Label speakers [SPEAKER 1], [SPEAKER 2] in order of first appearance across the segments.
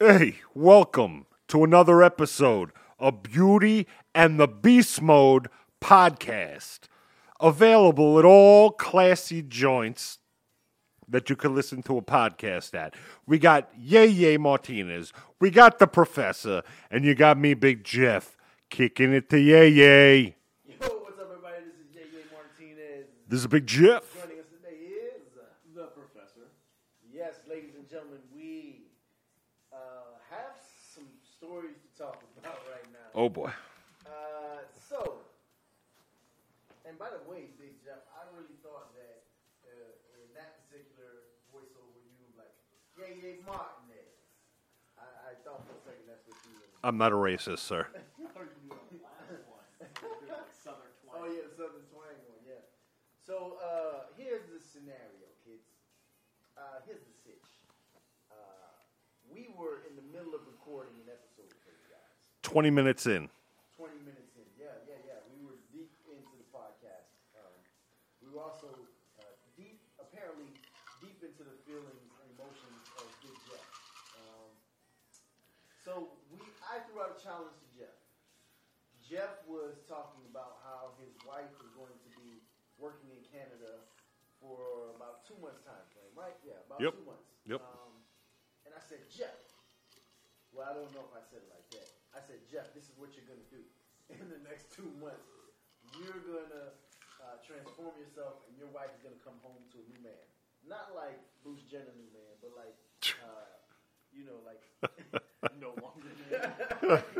[SPEAKER 1] Hey, welcome to another episode of Beauty and the Beast Mode podcast. Available at all classy joints that you can listen to a podcast at. We got Yay Yay Martinez, we got the professor, and you got me, Big Jeff, kicking it to Yay Yay.
[SPEAKER 2] Yo, what's up, everybody? This is J.J. Martinez.
[SPEAKER 1] This is Big Jeff.
[SPEAKER 2] Joining us today is
[SPEAKER 3] The professor.
[SPEAKER 2] yes, ladies and gentlemen, we uh, have some stories to talk about right now.
[SPEAKER 1] Oh boy.
[SPEAKER 2] Uh, so, and by the way, Big Jeff, I really thought that uh, in that particular voiceover, you were like J.J. Martinez. I, I thought for a second that's what you were.
[SPEAKER 1] I'm not a racist, sir.
[SPEAKER 3] I thought you were doing the last one. You're like Southern twang.
[SPEAKER 2] Oh yeah, the Southern Twang one, yeah. So uh, here's the scenario, kids. Uh, here's the sitch. Uh, we were in the middle of recording an episode for you guys.
[SPEAKER 1] 20 minutes in.
[SPEAKER 2] 20 minutes in. Yeah, yeah, yeah. We were deep into the podcast. Um, we were also uh, deep, apparently, deep into the feelings and emotions of Big Jeff. Um, so we, I threw out a challenge to Jeff. Jeff was talking about how his wife was going to be working in Canada for about two months time frame, right? Yeah, about
[SPEAKER 1] Yep.
[SPEAKER 2] two months.
[SPEAKER 1] Yep.
[SPEAKER 2] Um, and I said, Jeff. Well, I don't know if I said it like that. I said, Jeff, this is what you're going to do in the next two months. You're going to uh, transform yourself, and your wife is going to come home to a new man. Not like Bruce Jenner new man, but like, uh, you know, like
[SPEAKER 3] No longer man.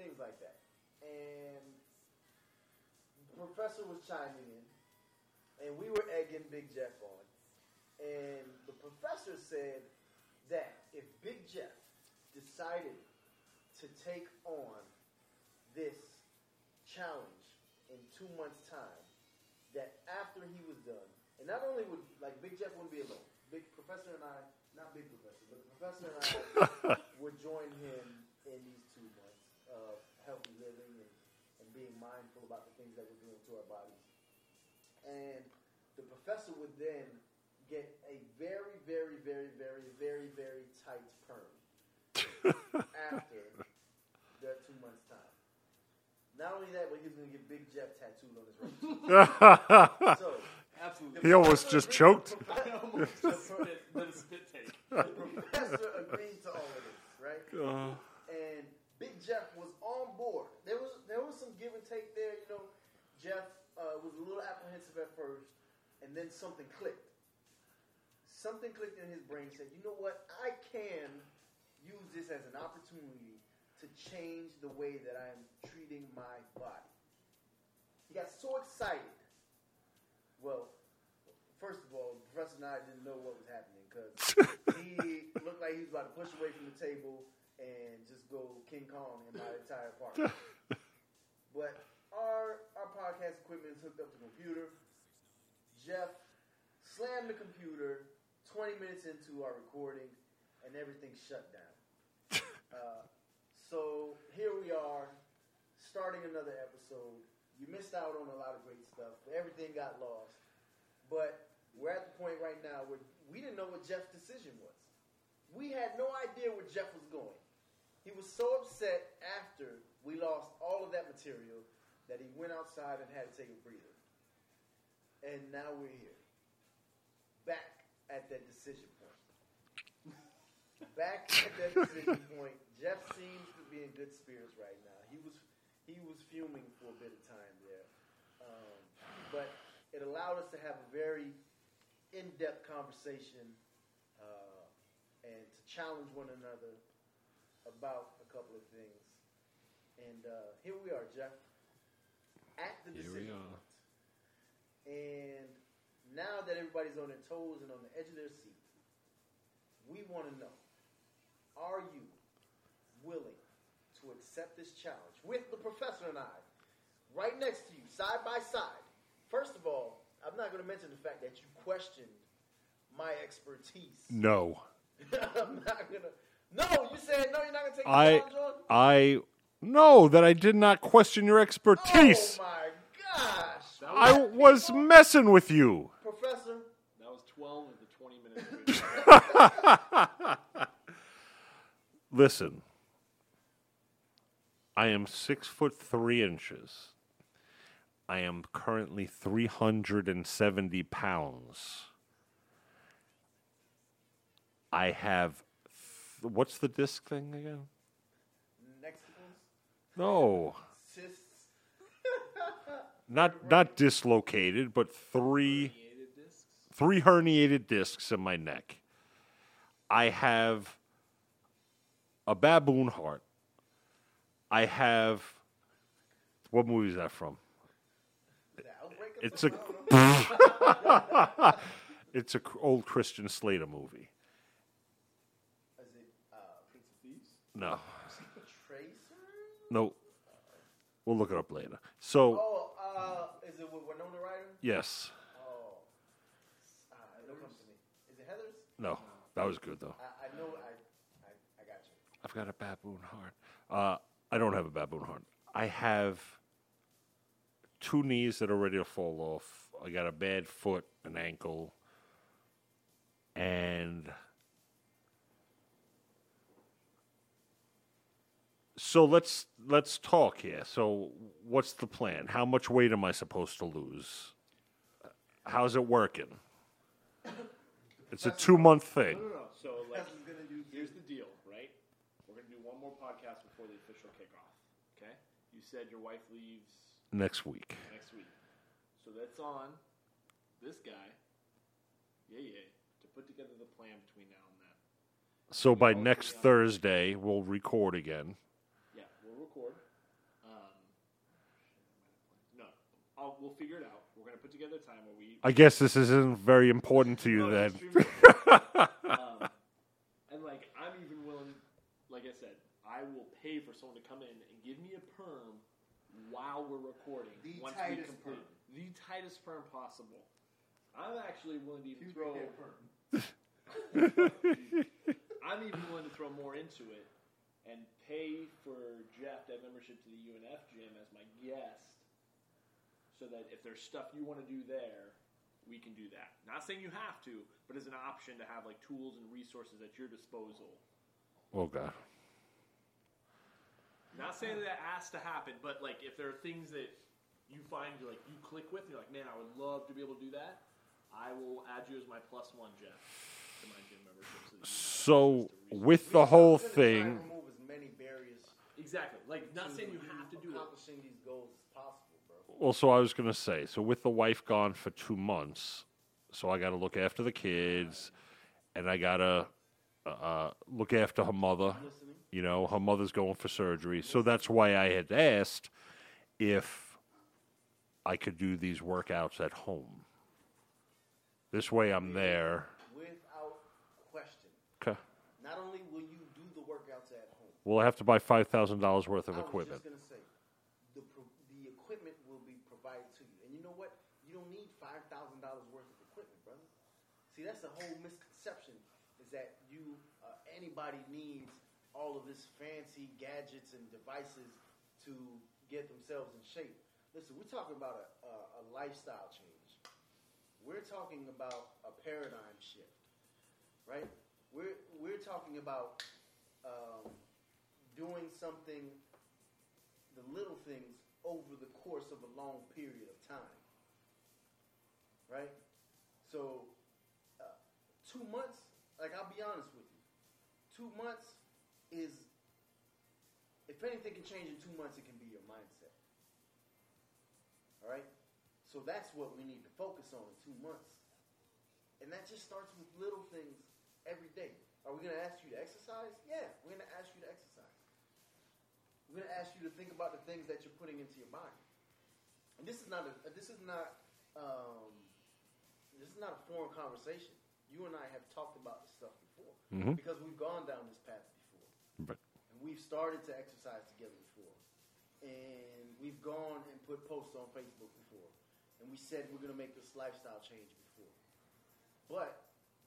[SPEAKER 2] Things like that. And the professor was chiming in, and we were egging Big Jeff on. And the professor said that if Big Jeff decided to take on this challenge in two months' time, that after he was done, and not only would like Big Jeff wouldn't be alone. Big Professor and I, not Big Professor, but the Professor and I would join him in these two months of healthy living and, and being mindful about the things that we're doing to our bodies. And the professor would then get a very, very, very, very, very, very tight perm after that two months time. Not only that, but he was going to get Big Jeff tattooed on his right. so
[SPEAKER 3] Absolutely.
[SPEAKER 1] he almost just choked.
[SPEAKER 3] I almost just spit, did a spit take.
[SPEAKER 2] the professor agreed to all of this, right?
[SPEAKER 1] Uh,
[SPEAKER 2] and Big Jeff was on board. There was there was some give and take there. You know, Jeff uh, was a little apprehensive at first, and then something clicked. Something clicked in his brain. Said, "You know what? I can use this as an opportunity to change the way that I am treating my body." He got so excited. Well, first of all, professor and I didn't know what was happening because he looked like he was about to push away from the table and just go King Kong in my entire. but our our podcast equipment is hooked up to the computer. Jeff slammed the computer 20 minutes into our recording, and everything shut down. uh, so here we are, starting another episode. You missed out on a lot of great stuff. Everything got lost. But we're at the point right now where we didn't know what Jeff's decision was. We had no idea where Jeff was going. He was so upset after we lost all of that material that he went outside and had to take a breather. And now we're here. Back at that decision point. Back at that decision point. Jeff seems to be in good spirits right now. He was he was fuming for a bit of time there. Um, but it allowed us to have a very in-depth conversation uh, and to challenge one another about a couple of things. And uh, here we are, Jeff, at the
[SPEAKER 1] Here we
[SPEAKER 2] decision
[SPEAKER 1] are.
[SPEAKER 2] point. And now that everybody's on their toes and on the edge of their seat, we want to know: Are you willing to accept this challenge with the professor and I, right next to you, side by side? First of all, I'm not going to mention the fact that you questioned my expertise.
[SPEAKER 1] No.
[SPEAKER 2] I'm not gonna. No, you said no. You're not gonna take the
[SPEAKER 1] I
[SPEAKER 2] challenge on.
[SPEAKER 1] I no that I did not question your expertise.
[SPEAKER 2] Oh my gosh,
[SPEAKER 3] That
[SPEAKER 1] I
[SPEAKER 3] was,
[SPEAKER 1] was messing with you.
[SPEAKER 2] Professor.
[SPEAKER 3] that was 12 of the 20 minutes.
[SPEAKER 1] Listen, I am six foot three inches. I am currently 370 pounds. I have. Th- what's the disc thing again? No,
[SPEAKER 2] cysts.
[SPEAKER 1] not not dislocated, but three
[SPEAKER 3] Herniated discs.
[SPEAKER 1] three herniated discs in my neck. I have a baboon heart. I have. What movie is that from?
[SPEAKER 2] The outbreak of
[SPEAKER 1] It's a it's a old Christian Slater movie.
[SPEAKER 2] Is it uh,
[SPEAKER 3] Prince of Thieves.
[SPEAKER 1] No? No, we'll look it up later. So
[SPEAKER 2] Oh, uh, is it with Winona Ryder?
[SPEAKER 1] yes,
[SPEAKER 2] Oh, uh, no company. Is it Heathers?
[SPEAKER 1] no, that was good though.
[SPEAKER 2] I, I know. I, I, I got you.
[SPEAKER 1] I've got a baboon heart. Uh, I don't have a baboon heart. I have two knees that are ready to fall off. I got a bad foot, an ankle, and so let's let's talk here. So, what's the plan? How much weight am I supposed to lose? How's it working? It's a two month thing.
[SPEAKER 3] No, no, no. So, like,
[SPEAKER 2] gonna do.
[SPEAKER 3] here's the deal, right? We're going to do one more podcast before the official kickoff. Okay? You said your wife leaves
[SPEAKER 1] Next week.
[SPEAKER 3] next week. So that's on this guy, yeah, yeah, to put together the plan between now and then.
[SPEAKER 1] So by next. Thursday, we'll record again.
[SPEAKER 3] Yeah, we'll record. Um, no, I'll, we'll figure it out. We're going to put together a time where we.
[SPEAKER 1] I guess this isn't very important to you
[SPEAKER 3] No,
[SPEAKER 1] then.
[SPEAKER 3] um, and like, I'm even willing, like I said, I will pay for someone to come in and give me a perm while we're recording.
[SPEAKER 2] The
[SPEAKER 3] once
[SPEAKER 2] tightest
[SPEAKER 3] we complete
[SPEAKER 2] perm.
[SPEAKER 3] the tightest perm possible. I'm actually willing to even throw. A perm. I'm even willing to throw more into it and pay for Jeff to have membership to the UNF gym as my guest, so that if there's stuff you want to do there, we can do that. Not saying you have to, but as an option to have like tools and resources at your disposal.
[SPEAKER 1] Oh God.
[SPEAKER 3] Not saying that, that has to happen, but like if there are things that you find you're like you click with, and you're like, man, I would love to be able to do that. I will add you as my plus one, Jeff, to my gym membership. So, that you have
[SPEAKER 1] So
[SPEAKER 3] access to resources.
[SPEAKER 1] with the whole
[SPEAKER 2] We're
[SPEAKER 1] thing,
[SPEAKER 2] remove as many barriers.
[SPEAKER 3] exactly, like not saying you have to do it.
[SPEAKER 2] accomplishing these goals as possible, bro.
[SPEAKER 1] Well, so I was gonna say, so with the wife gone for two months, so I got to look after the kids, and I gotta uh, look after her mother. You know, her mother's going for surgery, so that's why I had asked if I could do these workouts at home. This way, I'm there.
[SPEAKER 2] Without question.
[SPEAKER 1] 'Kay.
[SPEAKER 2] Not only will you do the workouts at home,
[SPEAKER 1] We'll have to buy five thousand dollars worth of
[SPEAKER 2] I was
[SPEAKER 1] equipment.
[SPEAKER 2] just gonna say, the pro- the equipment will be provided to you, and you know what? You don't need five thousand dollars worth of equipment, brother. See, that's the whole misconception is that you uh, anybody needs all of this fancy gadgets and devices to get themselves in shape. Listen, we're talking about a, a, a lifestyle change. We're talking about a paradigm shift, right? We're we're talking about um, doing something, the little things over the course of a long period of time, right? So, two months, like I'll be honest with you, two months is, if anything can change in two months, it can be your mindset. All right? So that's what we need to focus on in two months. And that just starts with little things every day. Are we going to ask you to exercise? Yeah, we're going to ask you to exercise. We're going to ask you to think about the things that you're putting into your body. And this is not a, this is not um, this is not a foreign conversation. You and I have talked about this stuff before
[SPEAKER 1] Mhm.
[SPEAKER 2] because we've gone down this path before,
[SPEAKER 1] But
[SPEAKER 2] and we've started to exercise together before, and we've gone and put posts on Facebook before, and we said we're going to make this lifestyle change before. But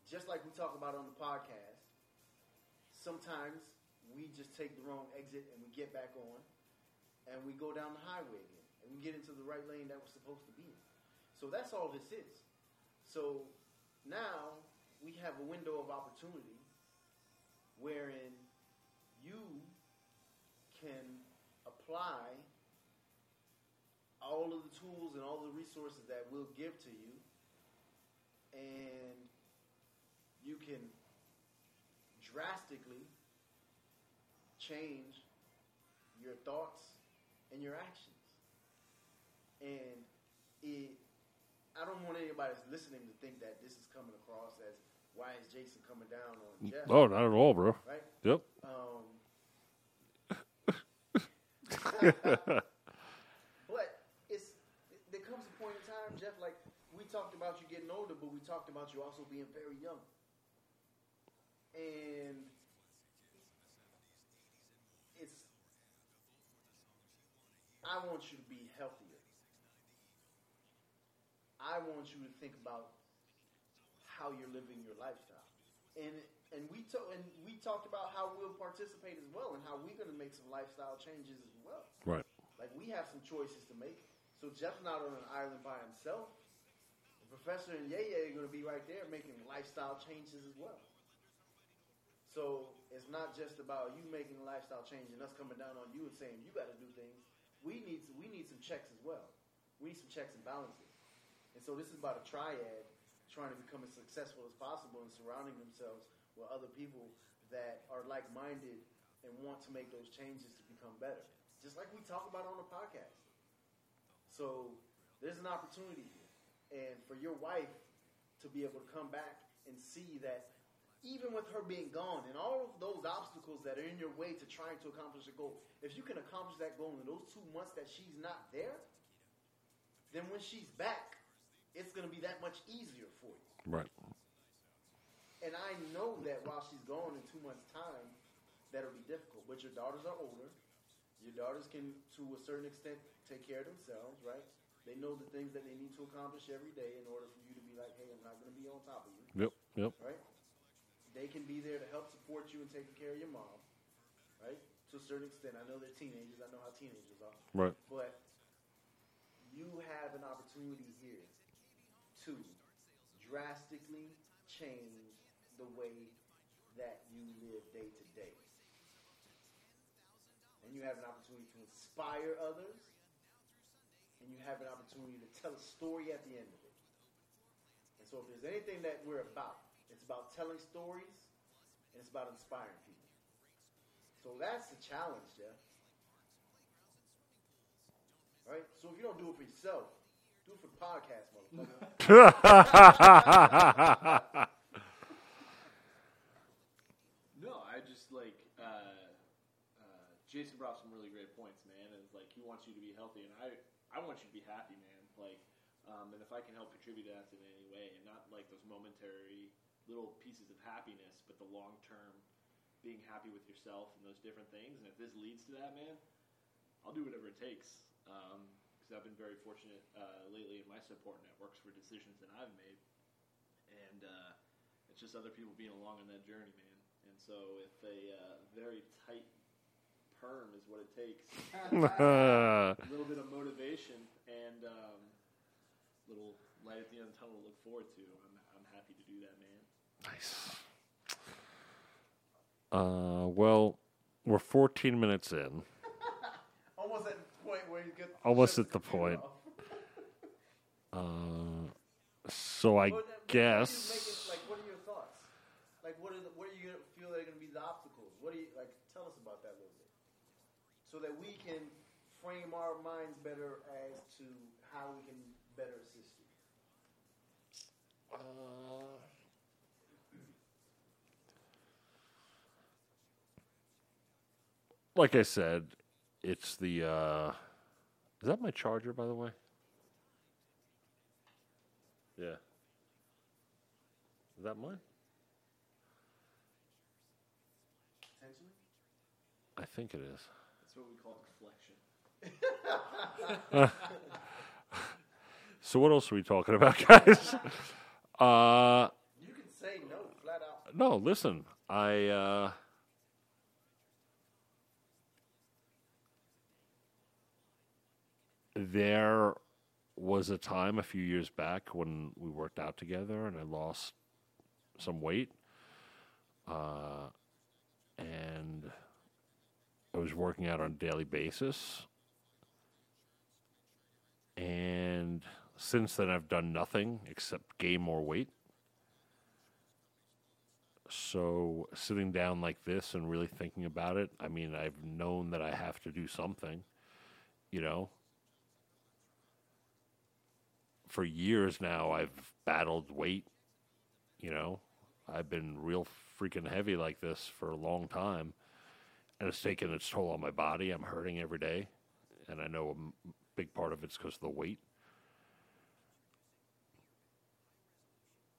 [SPEAKER 2] just like we talk about on the podcast, sometimes we just take the wrong exit and we get back on and we go down the highway again and we get into the right lane that we're supposed to be in. So that's all this is. So now we have a window of opportunity wherein you can apply all of the tools and all the resources that we'll give to you and you can drastically change your thoughts and your actions. And it, I don't want anybody that's listening to think that this is coming across as why is Jason coming down on Jeff,
[SPEAKER 1] Oh, not at all, bro.
[SPEAKER 2] right?
[SPEAKER 1] Yep.
[SPEAKER 2] Um, but it's there comes a point in time, Jeff. Like we talked about you getting older, but we talked about you also being very young. And it's I want you to be healthier. I want you to think about how you're living your lifestyle. And and we to, and we talked about how we'll participate as well and how we're going to make some lifestyle changes as well.
[SPEAKER 1] Right.
[SPEAKER 2] Like we have some choices to make. So Jeff's not on an island by himself. The professor and Yeye are going to be right there making lifestyle changes as well. So it's not just about you making a lifestyle change and us coming down on you and saying you got to do things. We need we need some checks as well. We need some checks and balances. And so this is about a triad trying to become as successful as possible and surrounding themselves with other people that are like-minded and want to make those changes to become better. Just like we talk about on the podcast. So there's an opportunity here. And for your wife to be able to come back and see that even with her being gone and all of those obstacles that are in your way to trying to accomplish a goal, if you can accomplish that goal in those two months that she's not there, then when she's back, it's going to be that much easier for you.
[SPEAKER 1] Right.
[SPEAKER 2] And I know that while she's gone in two months' time, that'll be difficult. But your daughters are older. Your daughters can, to a certain extent, take care of themselves, right? They know the things that they need to accomplish every day in order for you to be like, hey, I'm not going to be on top of you,
[SPEAKER 1] Yep. Yep.
[SPEAKER 2] right? They can be there to help support you and taking care of your mom, right? To a certain extent. I know they're teenagers. I know how teenagers are.
[SPEAKER 1] Right.
[SPEAKER 2] But you have an opportunity here to drastically change the way that you live day to day. And you have an opportunity to inspire others. And you have an opportunity to tell a story at the end of it. And so if there's anything that we're about, it's about telling stories and it's about inspiring people. So that's the challenge, Jeff. Right? So if you don't do it for yourself, do it for the podcast, motherfucker.
[SPEAKER 3] No, I just like uh, uh, Jason brought some really great points, man. And like he wants you to be healthy, and I I want you to be happy, man. Like, um, and if I can help contribute to that in any way, and not like those momentary little pieces of happiness, but the long term being happy with yourself and those different things. And if this leads to that, man, I'll do whatever it takes. Because I've been very fortunate uh, lately in my support networks for decisions that I've made, and uh, it's just other people being along on that journey, man. And so, if a uh, very tight perm is what it takes, a little bit of motivation and um, little light at the end of the tunnel to look forward to, I'm, I'm happy to do that, man.
[SPEAKER 1] nice. Uh, well, we're 14 minutes in.
[SPEAKER 2] Almost at the point where you get
[SPEAKER 1] Almost
[SPEAKER 2] shut
[SPEAKER 1] at the point. Uh, so I
[SPEAKER 2] But, uh,
[SPEAKER 1] guess.
[SPEAKER 2] What are you making, like, what are your thoughts? Like, what are the, what are you gonna feel that are going to be the obstacles? What do you like? Tell us about that a little bit, so that we can frame our minds better as to how we can better assist you.
[SPEAKER 1] like I said, it's the. Uh, is that my charger, by the way? Yeah. Is that mine?
[SPEAKER 2] Potentially.
[SPEAKER 1] I think it is.
[SPEAKER 3] That's what we call deflection.
[SPEAKER 1] So what else are we talking about, guys? uh,
[SPEAKER 2] You can say no. Flat out.
[SPEAKER 1] No, listen, I. Uh, there was a time a few years back when we worked out together and I lost some weight. Uh, and I was working out on a daily basis. And since then, I've done nothing except gain more weight. So, sitting down like this and really thinking about it, I mean, I've known that I have to do something, you know. For years now, I've battled weight, you know. I've been real freaking heavy like this for a long time, and it's taken its toll on my body. I'm hurting every day, and I know a big part of it's because of the weight.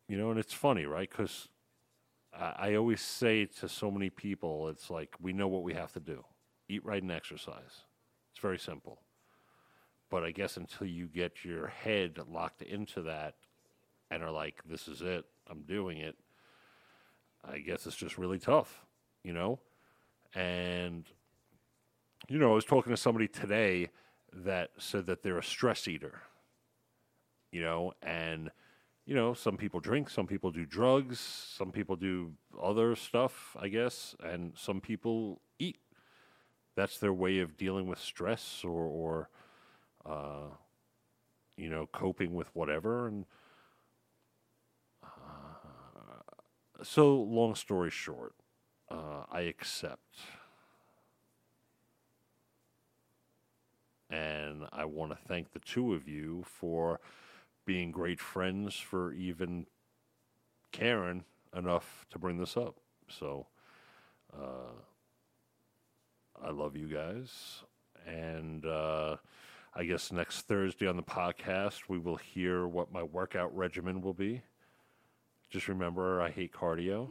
[SPEAKER 1] You know, and it's funny, right? Because I, I always say to so many people, it's like we know what we have to do eat right and exercise. It's very simple. But I guess until you get your head locked into that and are like, this is it, I'm doing it, I guess it's just really tough, you know? And, you know, I was talking to somebody today that said that they're a stress eater, you know, and, you know, some people drink, some people do drugs, some people do other stuff, I guess, and some people eat. That's their way of dealing with stress or, or uh, you know, coping with whatever. And uh, so, long story short, uh, I accept. And I want to thank the two of you for being great friends, for even caring enough to bring this up. So, uh, I love you guys. And uh, I guess next Thursday on the podcast, we will hear what my workout regimen will be. Just remember, I hate cardio.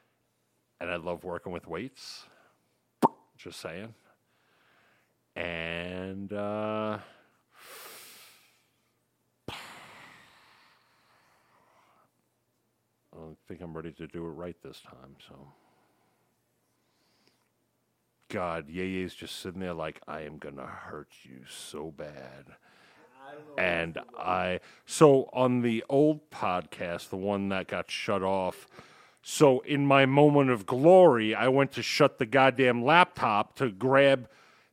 [SPEAKER 1] and I love working with weights. Just saying. And uh, I think I'm ready to do it right this time, so. God, Yeye's just sitting there like, I am going to hurt you so bad. And I, so on the old podcast, the one that got shut off, so in my moment of glory, I went to shut the goddamn laptop to grab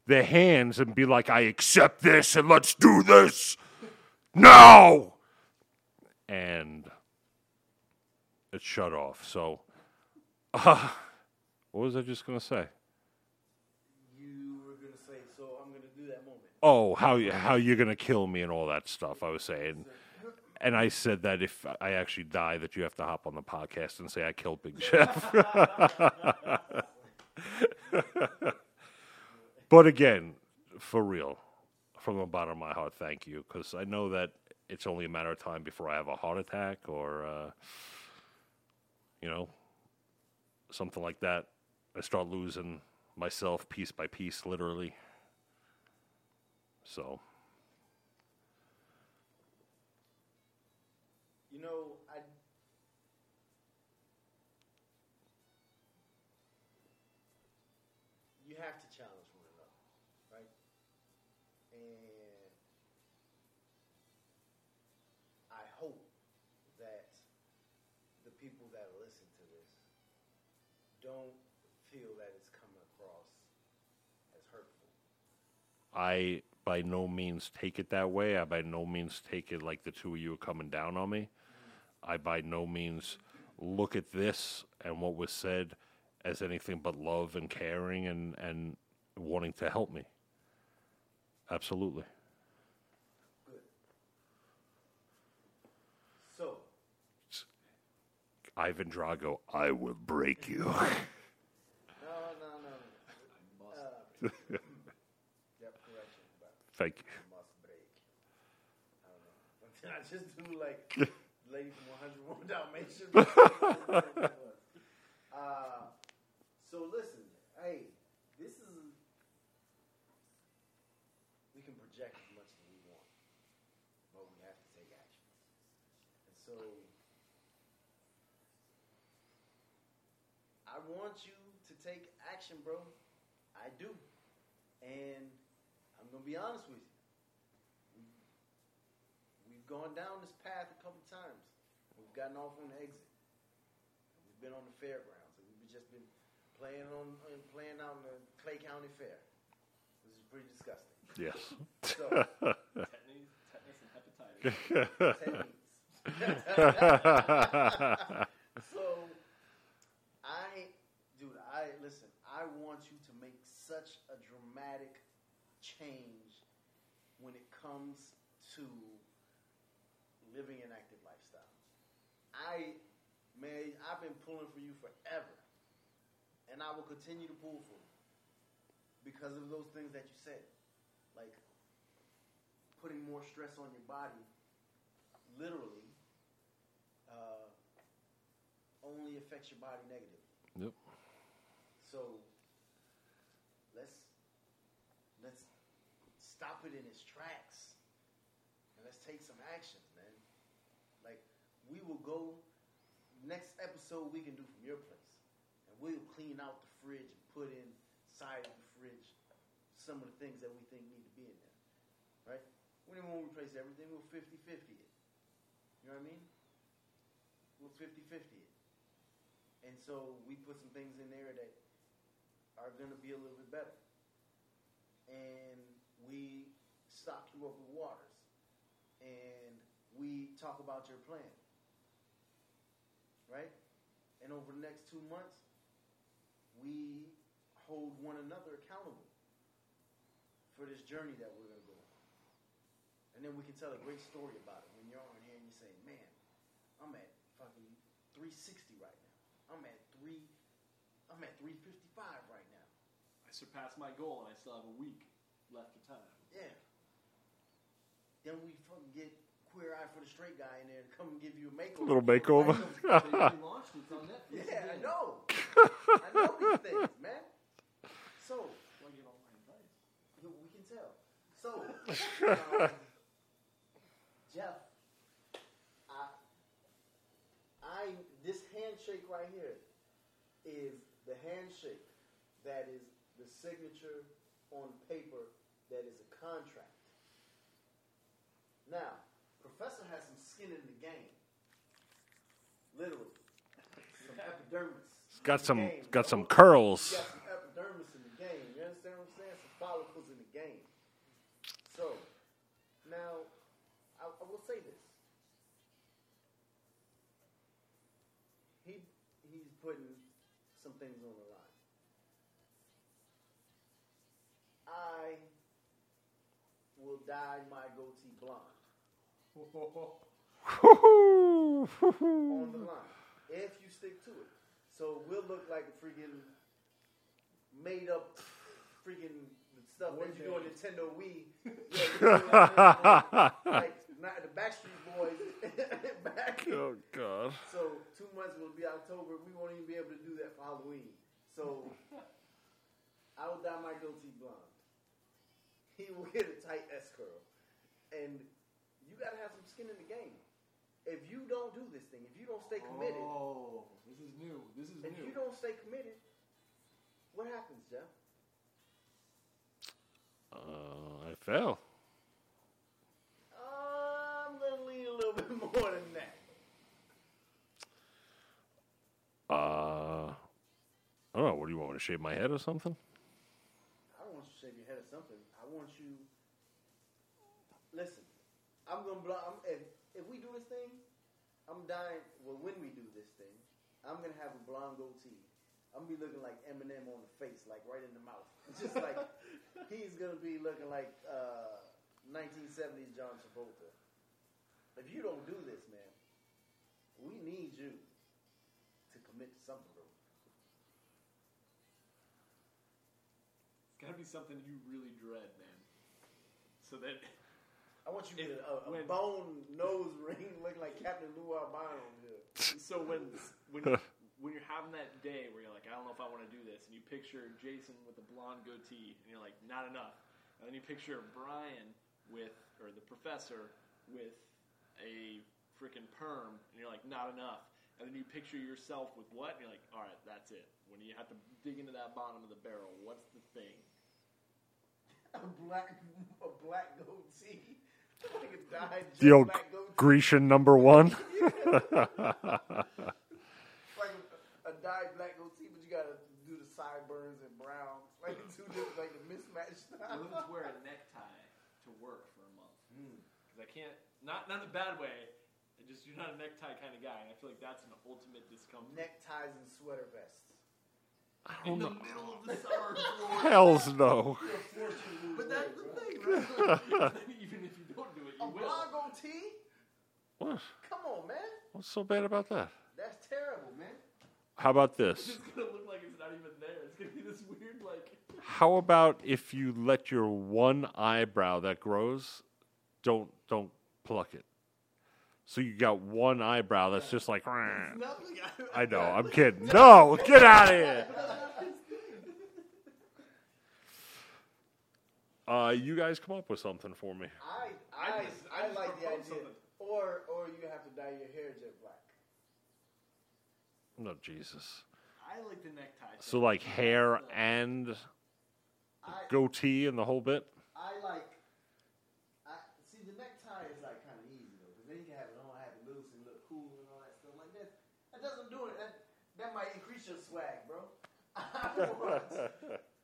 [SPEAKER 1] the hands and be like, I accept this and let's do this now. And it shut off. So, uh, what was I just going to say?
[SPEAKER 2] You were gonna say, so I'm gonna do that moment.
[SPEAKER 1] Oh how how you're gonna kill me and all that stuff. I was saying, and I said that if I actually die, that you have to hop on the podcast and say I killed Big Chef. but again, for real, from the bottom of my heart, thank you because I know that it's only a matter of time before I have a heart attack or, uh, you know, something like that. I start losing myself piece by piece, literally. So,
[SPEAKER 2] You know, I. You have to challenge one another, right? And I hope that the people that listen to this don't feel that it's coming across as hurtful.
[SPEAKER 1] I by no means take it that way. I by no means take it like the two of you are coming down on me. I by no means look at this and what was said as anything but love and caring and, and wanting to help me. Absolutely.
[SPEAKER 2] Good. So,
[SPEAKER 1] Ivan Drago, I will break you.
[SPEAKER 2] no, no, no. Uh, yep,
[SPEAKER 1] Thank you.
[SPEAKER 2] must break. I don't know. I just do like lady from 101 Dalmatians. uh, so listen, hey, this is we can project as much as we want, but we have to take action. And so I want you to take action, bro. I do. And gonna be honest with you. We- We've gone down this path a couple times. We've gotten off on the exit. We've been on the fairgrounds, we've just been playing on uh, playing out in the Clay County Fair. This is pretty disgusting.
[SPEAKER 1] Yes.
[SPEAKER 2] So,
[SPEAKER 3] Tetanus, tetanus and hepatitis.
[SPEAKER 2] so, I, dude, I listen. I want you to make such a dramatic change when it comes to living an active lifestyle. I, man, I've been pulling for you forever, and I will continue to pull for you because of those things that you said, like putting more stress on your body, literally, uh, only affects your body negatively.
[SPEAKER 1] Yep.
[SPEAKER 2] So let's let's stop it in its tracks and let's take some actions, man. Like we will go next episode we can do from your place, and we'll clean out the fridge and put inside of the fridge some of the things that we think need to be in there, right? We didn't want to replace everything. We'll 50-50 it. You know what I mean? We'll 50-50 it. And so we put some things in there that are going to be a little bit better. And we stock you up with waters. And we talk about your plan. Right? And over the next two months, we hold one another accountable for this journey that we're going to go on. And then we can tell a great story about it when you're on here and you say, man, I'm at fucking 360 right now. I'm at three. I'm at 355 right now.
[SPEAKER 3] I surpassed my goal and I still have a week left of time.
[SPEAKER 2] Yeah. Then we fucking get queer eye for the straight guy in there and come and give you a makeover.
[SPEAKER 1] Little makeover.
[SPEAKER 3] They launched it's on Netflix.
[SPEAKER 2] Yeah, I know. I know these things, man. So
[SPEAKER 3] Where I get all my advice.
[SPEAKER 2] we we can tell. So, um, Jeff, I, I, this handshake right here is the handshake that is the signature on paper that is a contract. Now, Professor has some skin in the game. Literally. Some epidermis.
[SPEAKER 1] Got some
[SPEAKER 2] game,
[SPEAKER 1] got some oh,
[SPEAKER 2] curls. Got some epidermis in the game. You understand what I'm saying? Some follicles in the game. So, now, I, I will say this. He he's putting some things on the line. I dye my goatee blonde on the line if you stick to it. So we'll look like a freaking made up freaking stuff that you do on Nintendo Wii. Yeah, like not the Backstreet Boys back.
[SPEAKER 1] Oh God.
[SPEAKER 2] So two months will be October. We won't even be able to do that for Halloween. So I will dye my goatee blonde. He will get a tight S curl, and you got to have some skin in the game. If you don't do this thing, if you don't stay committed,
[SPEAKER 3] Oh, this is new. This is
[SPEAKER 2] if
[SPEAKER 3] new.
[SPEAKER 2] If you don't stay committed, what happens, Jeff?
[SPEAKER 1] Uh, I fell.
[SPEAKER 2] I'm gonna lean a little bit more than that.
[SPEAKER 1] Uh, I don't know. What do you want me to shave my head or something?
[SPEAKER 2] I don't want you to shave your head or something. I want you. Listen, I'm gonna blow. I'm, if if we do this thing, I'm dying. Well, when we do this thing, I'm gonna have a blonde goatee. I'm gonna be looking like Eminem on the face, like right in the mouth. It's just like he's gonna be looking like uh, 1970s John Travolta. If you don't do this, man, we need you to commit to something, bro.
[SPEAKER 3] It's got to be something you really dread, man. So that
[SPEAKER 2] I want you to get a, a
[SPEAKER 3] when-
[SPEAKER 2] bone nose ring looking like Captain Lou Albano here.
[SPEAKER 3] so when when you, when you're having that day where you're like, I don't know if I want to do this, and you picture Jason with a blonde goatee, and you're like, not enough, and then you picture Brian with or the professor with a freaking perm, and you're like, not enough, and then you picture yourself with what, and you're like, all right, that's it. When you have to dig into that bottom of the barrel, what's the thing?
[SPEAKER 2] A black, a black goatee. Like a dyed
[SPEAKER 1] The old. Grecian number one.
[SPEAKER 2] like a, a dyed black goatee, but you gotta do the sideburns and browns, like two different, like the mismatched
[SPEAKER 3] I
[SPEAKER 2] style.
[SPEAKER 3] just wear a necktie to work for a month hmm. because I can't. Not not in a bad way. I just you're not a necktie kind of guy, and I feel like that's an ultimate discomfort.
[SPEAKER 2] Neckties and sweater vests.
[SPEAKER 1] I don't
[SPEAKER 3] the
[SPEAKER 1] know.
[SPEAKER 3] middle of the summer, Florida.
[SPEAKER 1] Hell's no.
[SPEAKER 3] But that's the thing, right? Even if you don't do it,
[SPEAKER 2] A
[SPEAKER 3] you will.
[SPEAKER 2] blonde goatee?
[SPEAKER 1] What?
[SPEAKER 2] Come on, man.
[SPEAKER 1] What's so bad about that?
[SPEAKER 2] That's terrible, man.
[SPEAKER 1] How about
[SPEAKER 3] It's
[SPEAKER 1] this?
[SPEAKER 3] just gonna look like it's not even there. It's gonna be this weird, like.
[SPEAKER 1] How about if you let your one eyebrow that grows, don't don't pluck it. So you got one eyebrow that's just like. I know. I'm kidding. No, get out of here. Uh, you guys come up with something for me.
[SPEAKER 2] I
[SPEAKER 3] I
[SPEAKER 2] I,
[SPEAKER 3] just-
[SPEAKER 2] I,
[SPEAKER 3] I just
[SPEAKER 2] like the idea.
[SPEAKER 3] something.
[SPEAKER 2] Or or you have to dye your hair jet black.
[SPEAKER 1] No, Jesus.
[SPEAKER 3] I like the necktie.
[SPEAKER 1] So like hair and
[SPEAKER 2] I
[SPEAKER 1] goatee and the whole bit.
[SPEAKER 2] I like. I see the necktie is like kind of easy though, because then you can have it on, have it loose, and look cool and all that stuff like that. That doesn't do it. That that might increase your swag, bro. I want-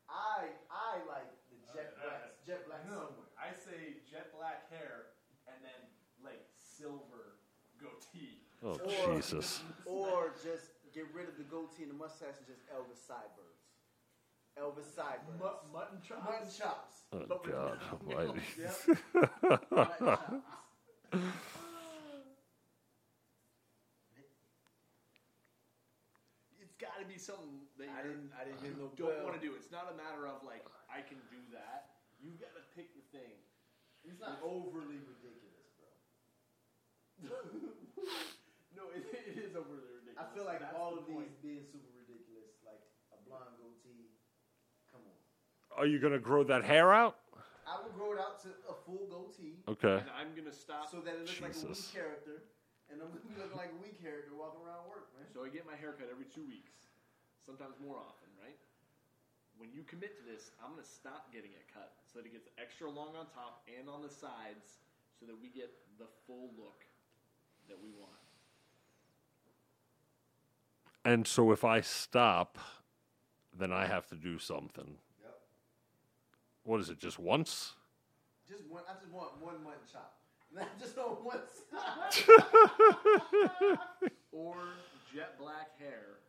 [SPEAKER 2] I I like the uh, jet uh, black jet black
[SPEAKER 3] No,
[SPEAKER 2] somewhere.
[SPEAKER 3] I say jet black hair and then like silver goatee.
[SPEAKER 1] Oh
[SPEAKER 2] Or-
[SPEAKER 1] Jesus.
[SPEAKER 2] Or just get rid of the goatee and the mustache and just Elvis sideburns. Elvis sideburns.
[SPEAKER 3] Mut- mutton chops.
[SPEAKER 2] Mutton chops.
[SPEAKER 1] Oh
[SPEAKER 3] But
[SPEAKER 1] God
[SPEAKER 3] nails.
[SPEAKER 1] Almighty.
[SPEAKER 2] Yep. Mutton chops.
[SPEAKER 3] It's got to be something that
[SPEAKER 2] I didn't I didn't get no
[SPEAKER 3] don't
[SPEAKER 2] bell.
[SPEAKER 3] want to do. It's not a matter of like I can do that. You got to pick the thing.
[SPEAKER 2] It's not overly ridiculous, bro.
[SPEAKER 3] No, it, it is overly ridiculous.
[SPEAKER 2] I feel like
[SPEAKER 3] That's
[SPEAKER 2] all
[SPEAKER 3] the
[SPEAKER 2] of
[SPEAKER 3] point.
[SPEAKER 2] these being super ridiculous, like a blonde goatee. Come on.
[SPEAKER 1] Are you gonna grow that hair out?
[SPEAKER 2] I will grow it out to a full goatee
[SPEAKER 1] Okay.
[SPEAKER 3] And I'm gonna stop.
[SPEAKER 2] so that it looks like a weak character, and I'm gonna be looking like a weak character walking around work, man.
[SPEAKER 3] So I get my haircut every two weeks, sometimes more often, right? When you commit to this, I'm gonna stop getting it cut so that it gets extra long on top and on the sides, so that we get the full look that we want.
[SPEAKER 1] And so if I stop, then I have to do something.
[SPEAKER 2] Yep.
[SPEAKER 1] What is it? Just once?
[SPEAKER 2] Just one. I just want one mutton chop. Not just on one side.
[SPEAKER 3] Or jet black hair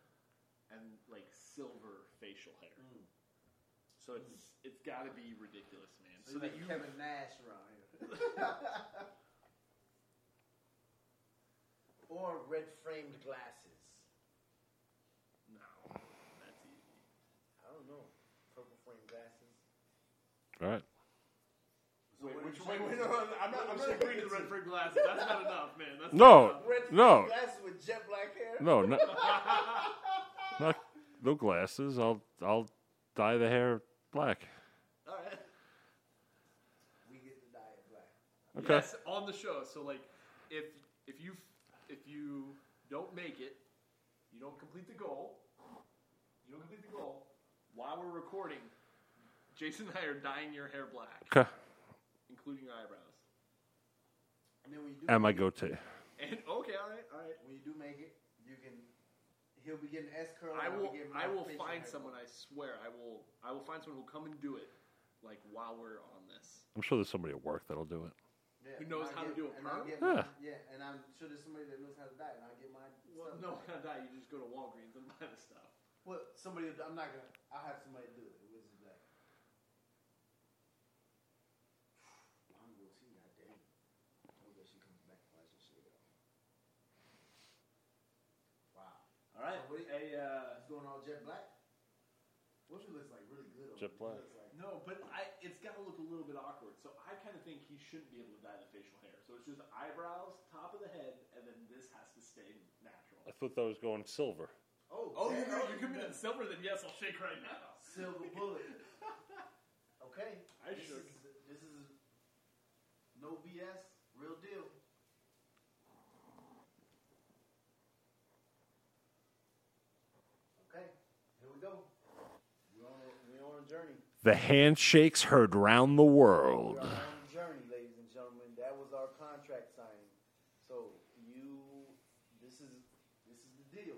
[SPEAKER 3] and like silver facial hair.
[SPEAKER 2] Mm.
[SPEAKER 3] So it's it's got to be ridiculous, man.
[SPEAKER 2] So,
[SPEAKER 3] So that
[SPEAKER 2] like
[SPEAKER 3] you
[SPEAKER 2] Kevin Nash around here. or red framed glasses.
[SPEAKER 3] no, that's easy.
[SPEAKER 2] I don't know. Purple framed glasses.
[SPEAKER 1] All right.
[SPEAKER 2] So
[SPEAKER 3] Wait, which,
[SPEAKER 2] are you
[SPEAKER 3] wait, wait, no, no, I'm not, I'm not agreeing to the red frig glasses. That's not enough, man. That's
[SPEAKER 1] No.
[SPEAKER 3] Not enough.
[SPEAKER 2] Red
[SPEAKER 1] No.
[SPEAKER 2] glasses with jet black hair.
[SPEAKER 1] No, no, not, no glasses. I'll I'll dye the hair black.
[SPEAKER 3] All right.
[SPEAKER 2] We get to dye it black.
[SPEAKER 1] Okay.
[SPEAKER 3] Yes, on the show. So like, if if you if you don't make it, you don't complete the goal. You don't complete the goal. While we're recording, Jason and I are dyeing your hair black,
[SPEAKER 1] Okay.
[SPEAKER 3] including your eyebrows.
[SPEAKER 2] And then when you do
[SPEAKER 1] And my
[SPEAKER 2] make it,
[SPEAKER 1] goatee.
[SPEAKER 3] And okay, all right, all right.
[SPEAKER 2] when you do make it, you can. He'll be getting S curl.
[SPEAKER 3] I
[SPEAKER 2] I'll
[SPEAKER 3] will.
[SPEAKER 2] be getting
[SPEAKER 3] I will find someone. I swear. I will. I will find someone who'll come and do it, like while we're on this.
[SPEAKER 1] I'm sure there's somebody at work that'll do it.
[SPEAKER 2] Yeah,
[SPEAKER 3] who knows
[SPEAKER 2] I'll
[SPEAKER 3] how to do a
[SPEAKER 2] and I'll
[SPEAKER 3] perm?
[SPEAKER 2] get
[SPEAKER 1] Yeah.
[SPEAKER 2] mine- yeah, and I'm sure there's somebody that knows how to dye, and I'll get my.
[SPEAKER 3] Well,
[SPEAKER 2] stuff
[SPEAKER 3] no,
[SPEAKER 2] done.
[SPEAKER 3] not that. You just go to Walgreens and buy the stuff.
[SPEAKER 2] Well, somebody. I'm not gonna. I'll have somebody do it. It was like. Long goatee, goddamn. I hope that she comes back and wipes her shit off. Wow.
[SPEAKER 3] All right.
[SPEAKER 2] So what you-
[SPEAKER 3] a, uh,
[SPEAKER 2] It's going all jet black. What she looks like really good.
[SPEAKER 1] Jet black.
[SPEAKER 2] like-
[SPEAKER 3] No, but I, it's got to look a little bit awkward. So I kind of think he shouldn't be able to dye the facial hair. So it's just eyebrows, top of the head, and then this has to stay natural.
[SPEAKER 1] I thought that was going silver.
[SPEAKER 2] Oh,
[SPEAKER 3] Oh, you're, you're
[SPEAKER 2] you
[SPEAKER 3] committed
[SPEAKER 2] got
[SPEAKER 3] silver? Then yes, I'll shake right now.
[SPEAKER 2] Silver bullet. Okay.
[SPEAKER 3] I
[SPEAKER 2] this
[SPEAKER 3] shook.
[SPEAKER 2] Is, this is no BS, real deal. we go. We're on a, we're on a journey.
[SPEAKER 1] The handshakes heard round the world.
[SPEAKER 2] Journey, ladies and gentlemen. That was our contract signing. So you, this is this is the deal.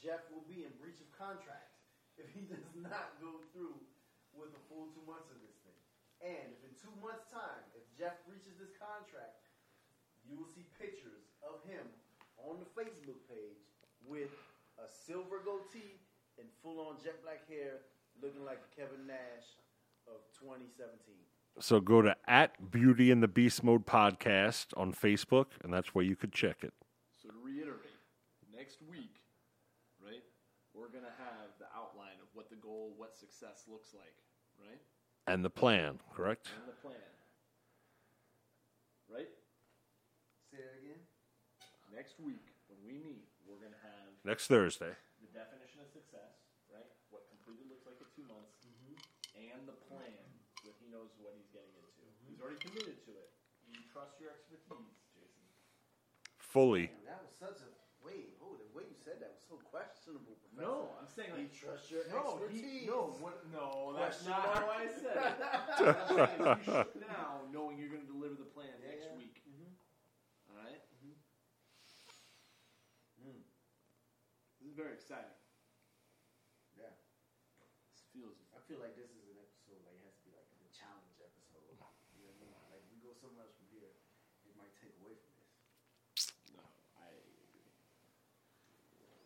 [SPEAKER 2] Jeff will be in breach of contract if he does not go through with a full two months of this thing. And if in two months' time, if Jeff breaches this contract, you will see pictures of him on the Facebook page with a silver goatee and full-on jet black hair, looking like Kevin Nash of 2017.
[SPEAKER 1] So go to at Beauty and the Beast Mode podcast on Facebook, and that's where you could check it.
[SPEAKER 3] So to reiterate, next week, right, we're gonna have the outline of what the goal, what success looks like, right,
[SPEAKER 1] And the plan, correct?
[SPEAKER 3] and the plan, right.
[SPEAKER 2] Say it again.
[SPEAKER 3] Next week when we meet, we're gonna have
[SPEAKER 1] Next Thursday.
[SPEAKER 3] the definition of success, right? What looks like in two months, mm-hmm. and the plan that he knows what he's getting into. Mm-hmm. He's already committed to it. You trust your expertise, Jason.
[SPEAKER 1] Fully.
[SPEAKER 2] Man, that was such a wait. Oh, the way you said that was so questionable. Professor.
[SPEAKER 3] No, I'm saying
[SPEAKER 2] He
[SPEAKER 3] like
[SPEAKER 2] trusts your
[SPEAKER 3] no,
[SPEAKER 2] expertise.
[SPEAKER 3] he, no, what, no, that's not how I said it. I'm you should now, knowing you're going to deliver the plan next
[SPEAKER 2] Yeah.
[SPEAKER 3] week. Mm-hmm. All right?
[SPEAKER 2] Mm.
[SPEAKER 3] This is very exciting.
[SPEAKER 2] Yeah,
[SPEAKER 3] This feels
[SPEAKER 2] I feel like this is an episode like it has to be like the challenge episode. You know what I mean? Like we go somewhere else from here, it might take away from this.
[SPEAKER 3] no, I agree.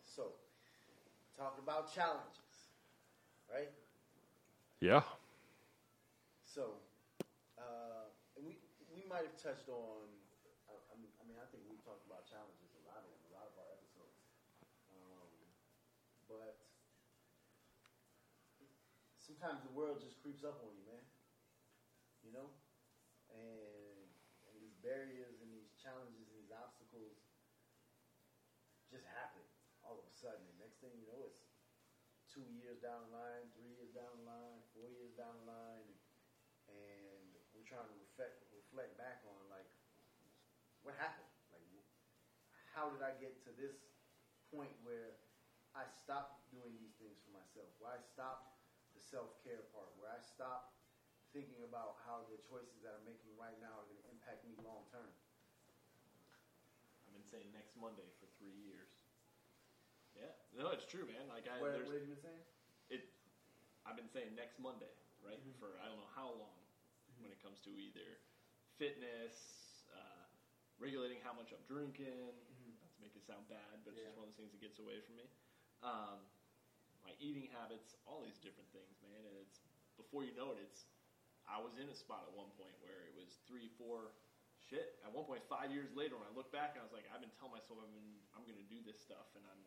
[SPEAKER 2] So, talking about challenges, right?
[SPEAKER 1] Yeah.
[SPEAKER 2] So, uh, and we we might have touched on. I, I mean, I mean, I think we talked about challenges a lot in a lot of our episodes. Um, but sometimes the world just creeps up on you, man. You know, and and these barriers and these challenges and these obstacles just happen all of a sudden. And next thing you know, it's two years down the line, three years down the line, four years down the line, and, and we're trying to reflect reflect back on like what happened. Like, how did I get to this point where I stopped doing these things for myself? Where I stopped self care part? Where I stopped thinking about how the choices that I'm making right now are going to impact me long term?
[SPEAKER 3] I've been saying next Monday for three years. Yeah, no, it's true, man. Like I,
[SPEAKER 2] what, what have you been saying?
[SPEAKER 3] it. I've been saying next Monday, right?
[SPEAKER 2] Mhm.
[SPEAKER 3] For I don't know how long when it comes to either fitness, uh, regulating how much I'm drinking. Not to make it sound bad, but it's
[SPEAKER 2] Yeah.
[SPEAKER 3] just one of those things that gets away from me. Um, my eating habits, all these different things, man. And it's before you know it, it's. I was in a spot at one point where it was three, four. Shit. At one point, five years later, when I look back, I was like, I've been telling myself I'm, been, I'm going to do this stuff, and I'm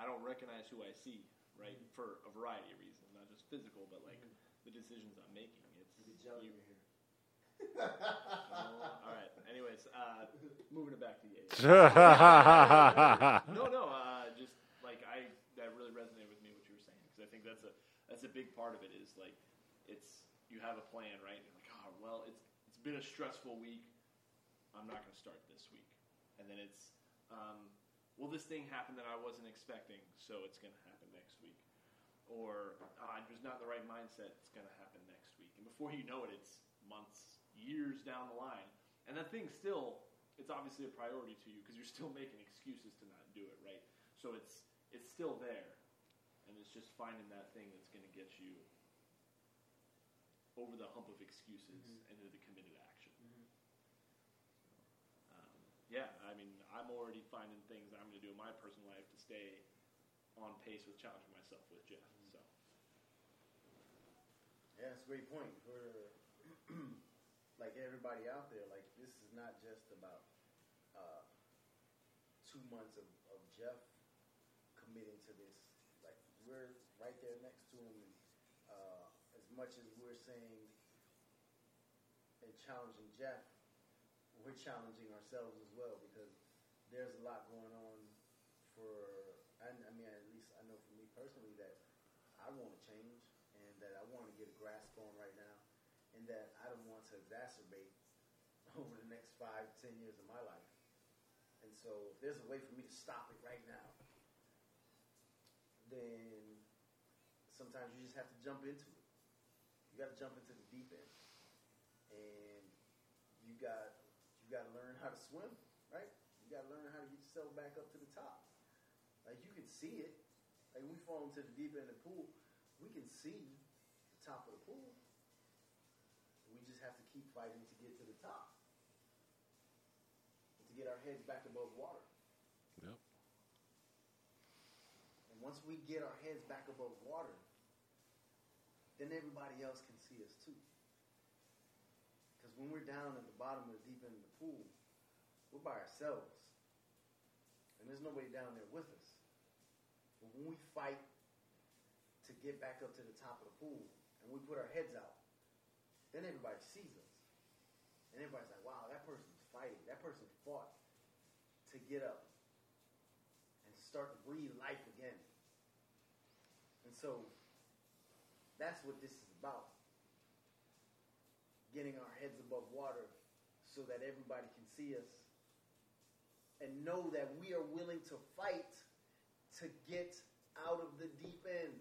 [SPEAKER 3] I don't recognize who I see, right? For a variety of reasons, not just physical, but like the decisions I'm making. It's
[SPEAKER 2] You get jelly
[SPEAKER 3] you-
[SPEAKER 2] in here.
[SPEAKER 3] Oh, all right. Anyways, uh, moving it back to the age.
[SPEAKER 1] yeah.
[SPEAKER 3] No, no. Uh, just like I, that really resonated with me what you were saying because I think that's a that's a big part of it. Is like it's you have a plan, right? You're like, oh, well, it's it's been a stressful week. I'm not going to start this week, and then it's um, well, this thing happened that I wasn't expecting, so it's going to happen next week. Or uh, I was not the right mindset. It's going to happen next week, and before you know it, it's months, years down the line, and that thing still it's obviously a priority to you because you're still making excuses to not do it, right? So it's it's still there, and it's just finding that thing that's going to get you over the hump of excuses
[SPEAKER 2] Mhm.
[SPEAKER 3] and into the committed action. Um, yeah, I mean, I'm already finding things I'm going to do in my personal life to stay on pace with challenging myself with Jeff. So
[SPEAKER 2] Yeah, that's a great point. For like everybody out there, like this is not just about uh, two months of, of Jeff committing to this. We're right there next to him, and uh, as much as we're saying and challenging Jeff, we're challenging ourselves as well because there's a lot going on for. I, I mean, at least I know for me personally that I want to change and that I want to get a grasp on right now, and that I don't want to exacerbate over the next five, ten years of my life. And so, if there's a way for me to stop it right now, then sometimes you just have to jump into it. You got to jump into the deep end, and you got you got to learn how to swim, right? You got to learn how to get yourself back up to the top. Like you can see it. Like we fall into the deep end of the pool, we can see the top of the pool. We just have to keep fighting to get to the top, to get our heads back above water.
[SPEAKER 1] Yep.
[SPEAKER 2] And once we get our heads back above water, then everybody else can see us too. Because when we're down at the bottom of the deep of the pool, we're by ourselves. And there's nobody down there with us. But when we fight to get back up to the top of the pool and we put our heads out, then everybody sees us. And everybody's like, wow, that person's fighting. That person fought to get up and start to breathe life again. So that's what this is about. Getting our heads above water so that everybody can see us and know that we are willing to fight to get out of the deep end.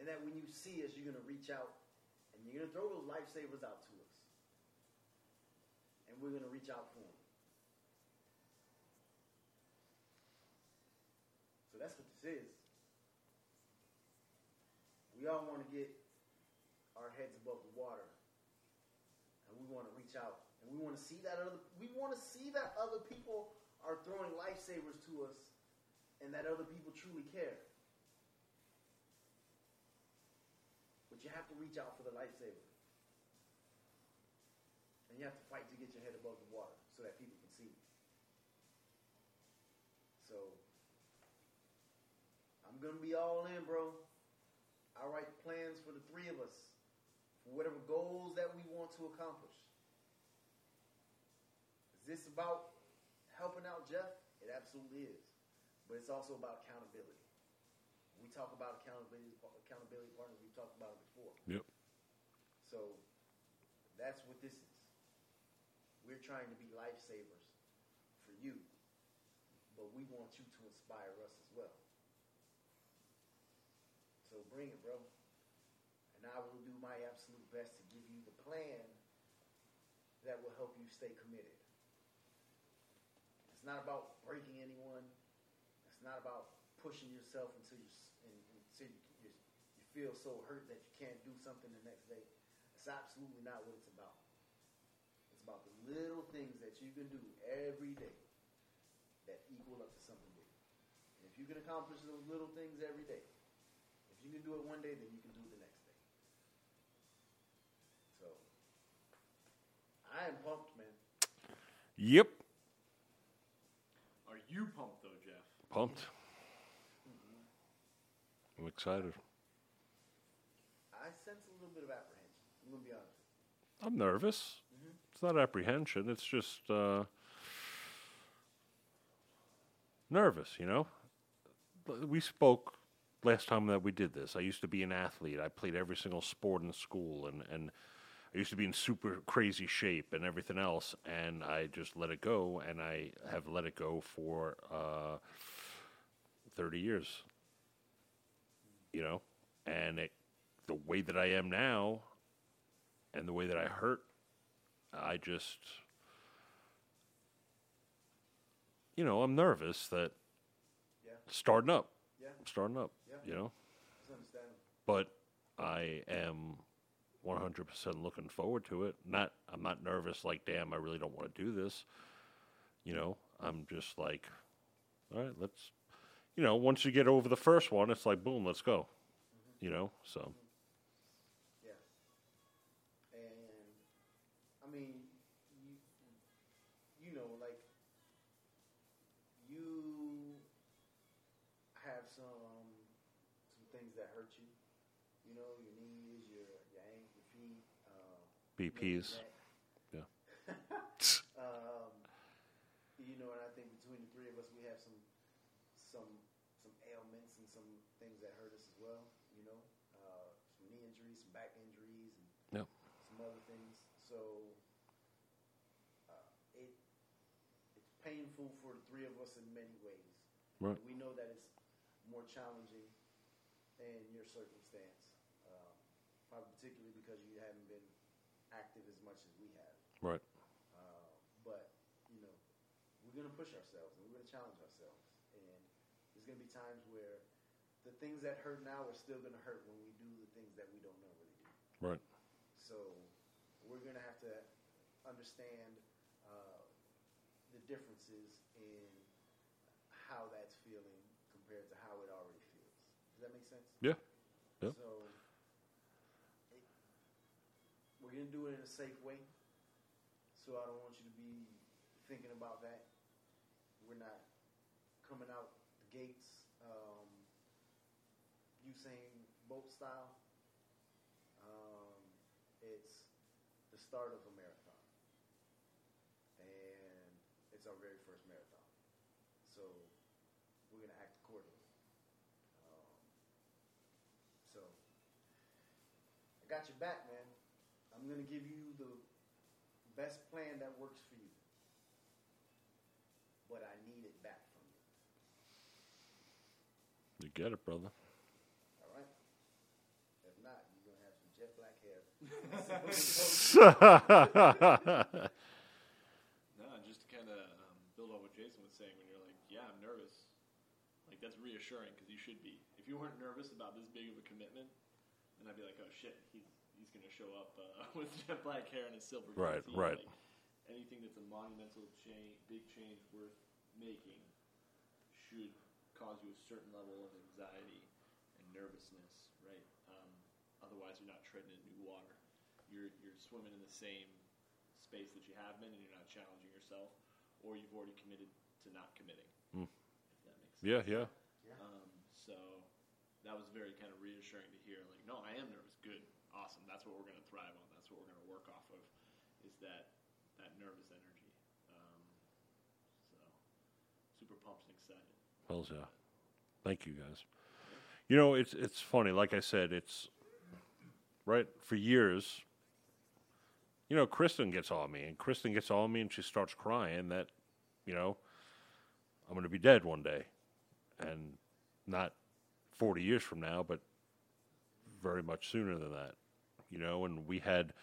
[SPEAKER 2] And that when you see us, you're going to reach out and you're going to throw those lifesavers out to us. And we're going to reach out for them. So that's what this is. We all want to get our heads above the water. And we want to reach out. And we want to see that other we want to see that other people are throwing lifesavers to us and that other people truly care. But you have to reach out for the lifesaver. And you have to fight to get your head above the water so that people can see you. So I'm gonna be all in, bro. I write plans for the three of us for whatever goals that we want to accomplish. Is this about helping out Jeff? It absolutely is. But it's also about accountability. We talk about accountability accountability partners, we've talked about it before.
[SPEAKER 1] Yep.
[SPEAKER 2] So that's what this is. We're trying to be lifesavers for you, but we want you to inspire us. So bring it, bro. And I will do my absolute best to give you the plan that will help you stay committed. It's not about breaking anyone. It's not about pushing yourself until you until you, you, feel so hurt that you can't do something the next day. It's absolutely not what it's about. It's about the little things that you can do every day that equal up to something big. And if you can accomplish those little things every day, can do it one day, then you can do it the next day. So, I am pumped, man.
[SPEAKER 1] Yep.
[SPEAKER 3] Are you pumped though, Jeff?
[SPEAKER 1] Pumped. I'm excited.
[SPEAKER 2] I sense a little bit of apprehension. I'm gonna be honest.
[SPEAKER 1] I'm nervous. It's not apprehension. It's just uh, nervous, you know? We spoke last time that we did this. I used to be an athlete. I played every single sport in school, and, and I used to be in super crazy shape and everything else. And I just let it go, and I have let it go for uh, 30 years, you know? And it, the way that I am now, and the way that I hurt, I just, you know, I'm nervous that
[SPEAKER 2] Yeah,
[SPEAKER 1] starting up,
[SPEAKER 2] yeah,
[SPEAKER 1] I'm starting up,
[SPEAKER 2] Yeah.
[SPEAKER 1] you know, but I am 100% looking forward to it. Not, I'm not nervous like, damn, I really don't want to do this. You know, I'm just like, all right, let's, you know, once you get over the first one, it's like, boom, let's go. You know, so BPs. Yeah.
[SPEAKER 2] um, you know, and I think between the three of us, we have some some some ailments and some things that hurt us as well. You know, uh, some knee injuries, some back injuries, and
[SPEAKER 1] Yep.
[SPEAKER 2] some other things. So uh, it it's painful for the three of us in many ways.
[SPEAKER 1] Right.
[SPEAKER 2] We know that it's more challenging in your circumstance, um, probably particularly because you haven't been active as much as we have.
[SPEAKER 1] Right.
[SPEAKER 2] Uh, but you know, we're gonna push ourselves and we're gonna challenge ourselves, and there's gonna be times where the things that hurt now are still gonna hurt when we do the things that we don't normally do.
[SPEAKER 1] Right.
[SPEAKER 2] So we're gonna have to understand uh, the differences in how that's feeling compared to how it already feels. Does that make sense?
[SPEAKER 1] Yeah. Yeah.
[SPEAKER 2] So it, we're gonna do it in a safe way. So I don't want you to be thinking about that. We're not coming out the gates, um, Usain Bolt style. Um, it's the start of a marathon, and it's our very first marathon. So we're gonna act accordingly. Um, so I got your back, man. I'm gonna give you the best plan that works for you, but I need it back from you.
[SPEAKER 1] You get it, brother.
[SPEAKER 2] All right. If not, you're gonna have some jet black hair.
[SPEAKER 3] No, just to kind of um, build on what Jason was saying when you're like, yeah, I'm nervous. Like that's reassuring because you should be. If you weren't nervous about this big of a commitment, then I'd be like, oh shit, he's he's gonna show up uh, with jet black hair and a silver
[SPEAKER 1] Right,
[SPEAKER 3] goatee.
[SPEAKER 1] right.
[SPEAKER 3] Like, anything that's a monumental change, big change worth making, should cause you a certain level of anxiety and nervousness, right? Um, otherwise, you're not treading in new water. You're you're swimming in the same space that you have been, and you're not challenging yourself, or you've already committed to not committing. If that makes sense.
[SPEAKER 1] Yeah, yeah.
[SPEAKER 3] Um, so that was very kind of reassuring to hear. Like, no, I am nervous. That's what we're going to thrive on. That's what we're going to work off of. Is that that nervous energy? Um, so super pumped and excited.
[SPEAKER 1] Hells yeah. Thank you guys. You know, it's it's funny. Like I said, it's right for years. You know, Kristen gets on me, and Kristen gets on me, and she starts crying that, you know, I'm going to be dead one day, and not 40 years from now, but very much sooner than that. You know, and we had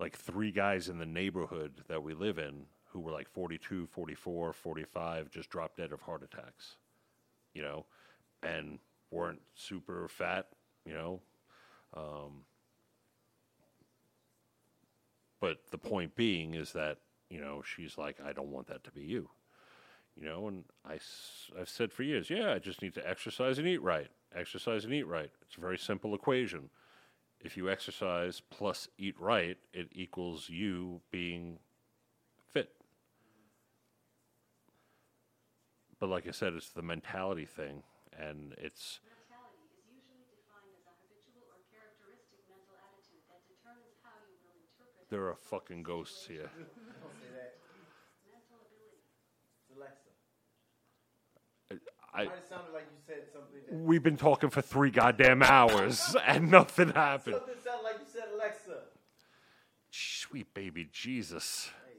[SPEAKER 1] like three guys in the neighborhood that we live in who were like 42, 44, 45, just dropped dead of heart attacks, you know, and weren't super fat, you know. Um, but the point being is that, you know, she's like, I don't want that to be you, you know, and I, I've said for years, yeah, I just need to exercise and eat right. Exercise and eat right. It's a very simple equation. If you exercise plus eat right, it equals you being fit. But like I said, it's the mentality thing, and it's
[SPEAKER 4] Mentality is usually defined as a habitual or characteristic mental attitude that determines how you will interpret
[SPEAKER 1] there are fucking ghosts here.
[SPEAKER 2] Don't say that.
[SPEAKER 4] mental ability.
[SPEAKER 2] It's Alexa.
[SPEAKER 1] I,
[SPEAKER 2] Might sounded like you said something that
[SPEAKER 1] we've been talking for three goddamn hours, and nothing happened.
[SPEAKER 2] something sounded like you said Alexa.
[SPEAKER 1] Sweet baby Jesus.
[SPEAKER 2] Hey,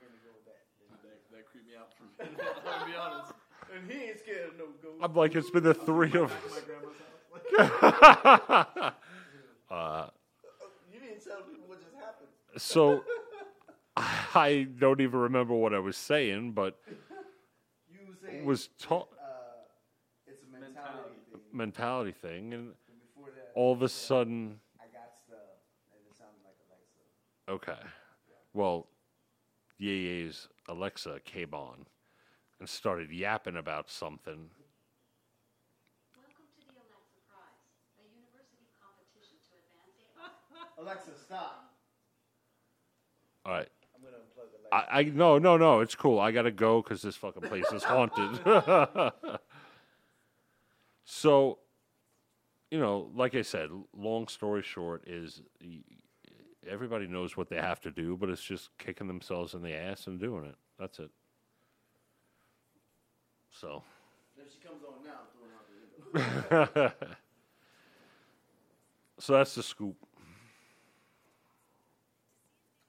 [SPEAKER 2] go that.
[SPEAKER 3] That, that creeped me out for a minute. I'll be honest.
[SPEAKER 2] And he ain't scared of no ghosts.
[SPEAKER 1] I'm like, it's been the three of
[SPEAKER 3] Back at my grandma's house.
[SPEAKER 1] uh,
[SPEAKER 2] You didn't tell people what just happened.
[SPEAKER 1] so I don't even remember what I was saying, but
[SPEAKER 2] You
[SPEAKER 1] was taught
[SPEAKER 2] it's a mentality,
[SPEAKER 3] Mentality.
[SPEAKER 2] thing.
[SPEAKER 1] mentality thing, and
[SPEAKER 2] And before that,
[SPEAKER 1] all of a sudden,
[SPEAKER 2] I got stuff, and it sounded like Alexa.
[SPEAKER 1] okay, well, Ye's Alexa came on and started yapping about something.
[SPEAKER 4] Welcome to the Alexa Prize, a university competition to advance AI.
[SPEAKER 2] Alexa, stop.
[SPEAKER 1] All right.
[SPEAKER 2] I'm gonna unplug Alexa.
[SPEAKER 1] I, I no no no it's cool I gotta go because this fucking place is haunted. so, you know, like I said, long story short is everybody knows what they have to do, but it's just kicking themselves in the ass and doing it. That's it. So,
[SPEAKER 2] if she comes on now, I'm throwing her out the window.
[SPEAKER 1] so that's the scoop.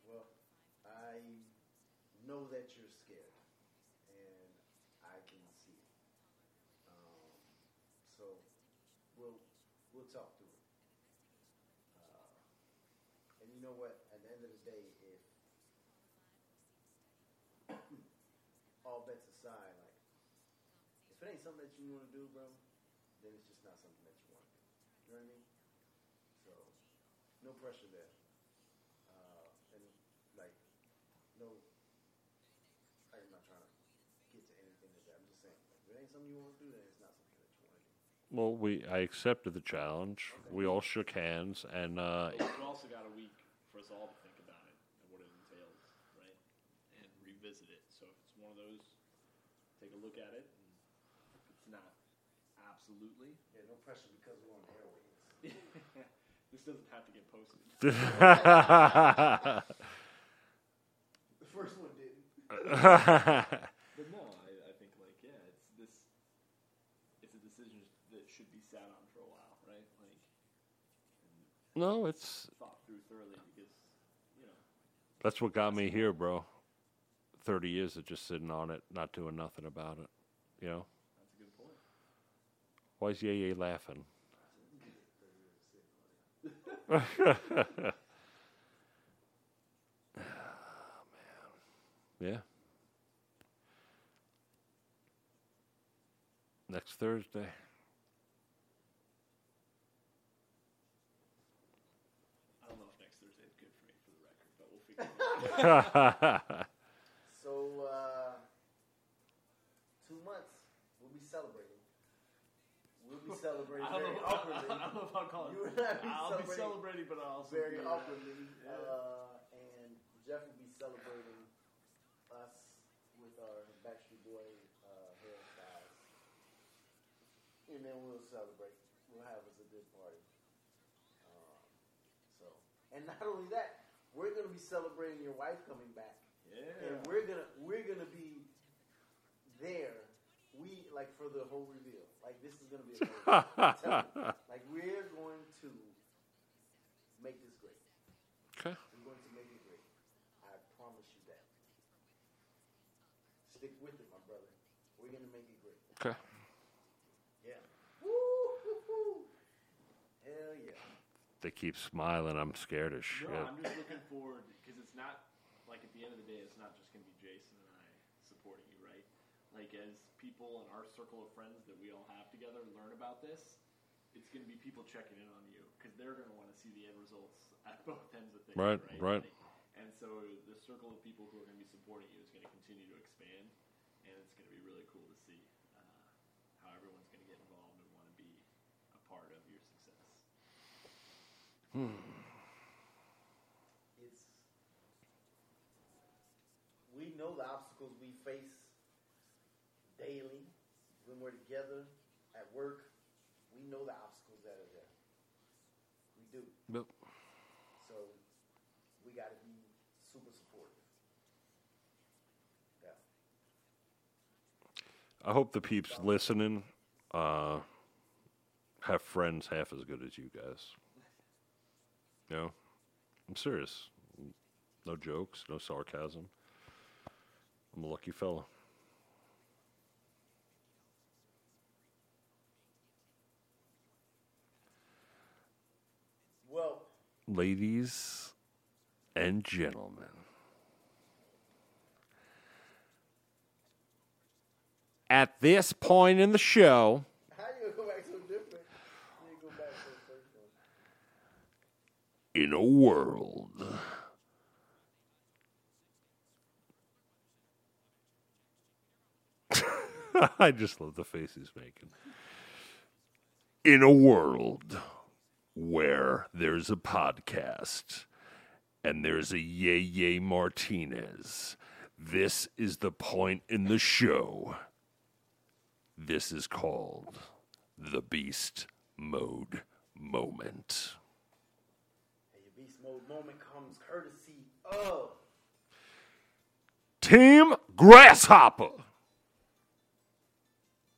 [SPEAKER 2] Well, I know that you're scared, and I can see it. Um, So we'll we'll talk through it. Uh, and you know what? At the end of the day, if all bets aside, like if it ain't something that you want to do, bro, then it's just not something that you want to do. You know what I mean? So no pressure there. Uh, and like no, I'm not trying to get to anything like that. I'm just saying, like, if it ain't something you want to do, then it's not something that you want to do.
[SPEAKER 1] Well, we I accepted the challenge. We all shook hands, and uh,
[SPEAKER 3] But we've also got a week for us all to think about it and what it entails, right? And revisit it. So if it's one of those, take a look at it. And if it's not absolutely,
[SPEAKER 2] Yeah, no pressure because we're on airways.
[SPEAKER 3] this doesn't have to get posted.
[SPEAKER 2] The first one didn't.
[SPEAKER 3] But no, I, I think like yeah, it's this. It's a decision that should be sat on for a while, right? Like
[SPEAKER 1] no, it's
[SPEAKER 3] thought through thoroughly because you know
[SPEAKER 1] that's what got me here, bro. Thirty years of just sitting on it, not doing nothing about it. You know,
[SPEAKER 3] that's a good point.
[SPEAKER 1] Why is Yay laughing? Oh, man, Yeah. Next Thursday.
[SPEAKER 3] I don't know if next Thursday is good for me for the record, but we'll figure it out.
[SPEAKER 2] So, uh, two months, we'll be celebrating. We'll be celebrating very
[SPEAKER 3] know,
[SPEAKER 2] awkwardly.
[SPEAKER 3] I don't know if I'll call it.
[SPEAKER 2] You be
[SPEAKER 3] I'll be
[SPEAKER 2] celebrating
[SPEAKER 3] celebrating, but I'll also
[SPEAKER 2] very
[SPEAKER 3] be,
[SPEAKER 2] awkwardly.
[SPEAKER 3] Yeah.
[SPEAKER 2] Uh, and Jeff will be celebrating us with our Backstreet Boy uh, hairstyles. And then we'll celebrate. We'll have us a good party. Um, so, and not only that, we're gonna be celebrating your wife coming back,
[SPEAKER 3] Yeah.
[SPEAKER 2] and we're gonna we're gonna be there. We like for the whole reveal. Like this is gonna be. Amazing. I'm you. Like we're going to make this great.
[SPEAKER 1] okay.
[SPEAKER 2] We're going to make it great. I promise you that. Stick with it, my brother. We're gonna make it great.
[SPEAKER 1] Okay.
[SPEAKER 2] Yeah. Woo, woo, woo. Hell yeah.
[SPEAKER 1] They keep smiling. I'm scared as shit.
[SPEAKER 3] No, I'm just looking forward because it's not like at the end of the day, it's not just going to be Jason and I supporting you, right? Like as people in our circle of friends that we all have together learn about this, it's going to be people checking in on you because they're going to want to see the end results at both ends of things,
[SPEAKER 1] Right,
[SPEAKER 3] right?
[SPEAKER 1] right.
[SPEAKER 3] And so the circle of people who are going to be supporting you is going to continue to expand, and it's going to be really cool to see uh, how everyone's going to get involved and want to be a part of your success.
[SPEAKER 2] It's we know the obstacles we face daily when we're together at work. We know the obstacles that are there. We do.
[SPEAKER 1] Yep.
[SPEAKER 2] So we got to be super supportive. Yeah.
[SPEAKER 1] I hope the peeps listening uh, have friends half as good as you guys. You know, I'm serious. No jokes, no sarcasm. I'm a lucky fella. Ladies and gentlemen, at this point in the show, in a world I just love the face he's making. In a world where there's a podcast and there's a Yay Yay Martinez, this is the point in the show. This is called the Beast Mode Moment.
[SPEAKER 2] And your beast mode moment comes courtesy of
[SPEAKER 1] Team Grasshopper.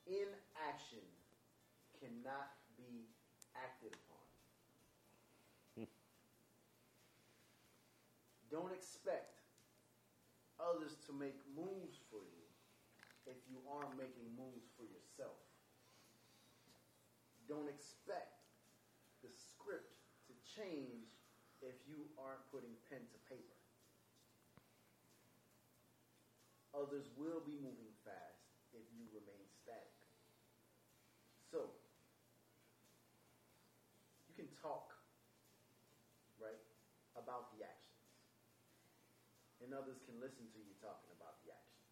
[SPEAKER 2] inaction cannot be acted upon. Don't expect others to make moves for you if you aren't making moves for yourself. Don't expect the script to change if you aren't putting pen to paper. Others will be moving fast if you remain static. So, you can talk, right, about the actions. And others can listen to you talking about the actions.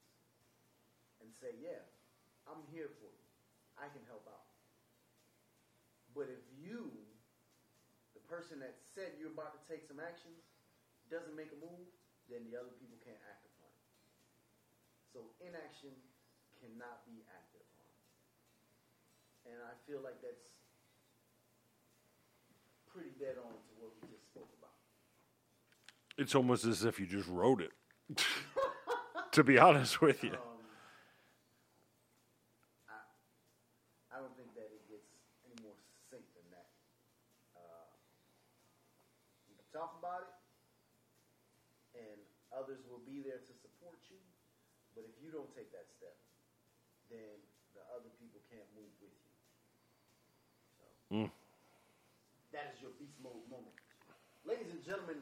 [SPEAKER 2] And say, yeah, I'm here for you. I can help out. But if you, the person that said you're about to take some actions, doesn't make a move, then the other people can't act upon it. So inaction cannot be acted upon. And I feel like that's pretty dead on to what we just spoke about.
[SPEAKER 1] It's almost as if you just wrote it. to be honest with you.
[SPEAKER 2] Um, I, I don't think that it gets any more succinct than that. Uh, you can talk about it, and others will be there to support you. But if you don't take that step, then the other people can't move with you. So
[SPEAKER 1] Mm.
[SPEAKER 2] that is your beast mode moment, ladies and gentlemen.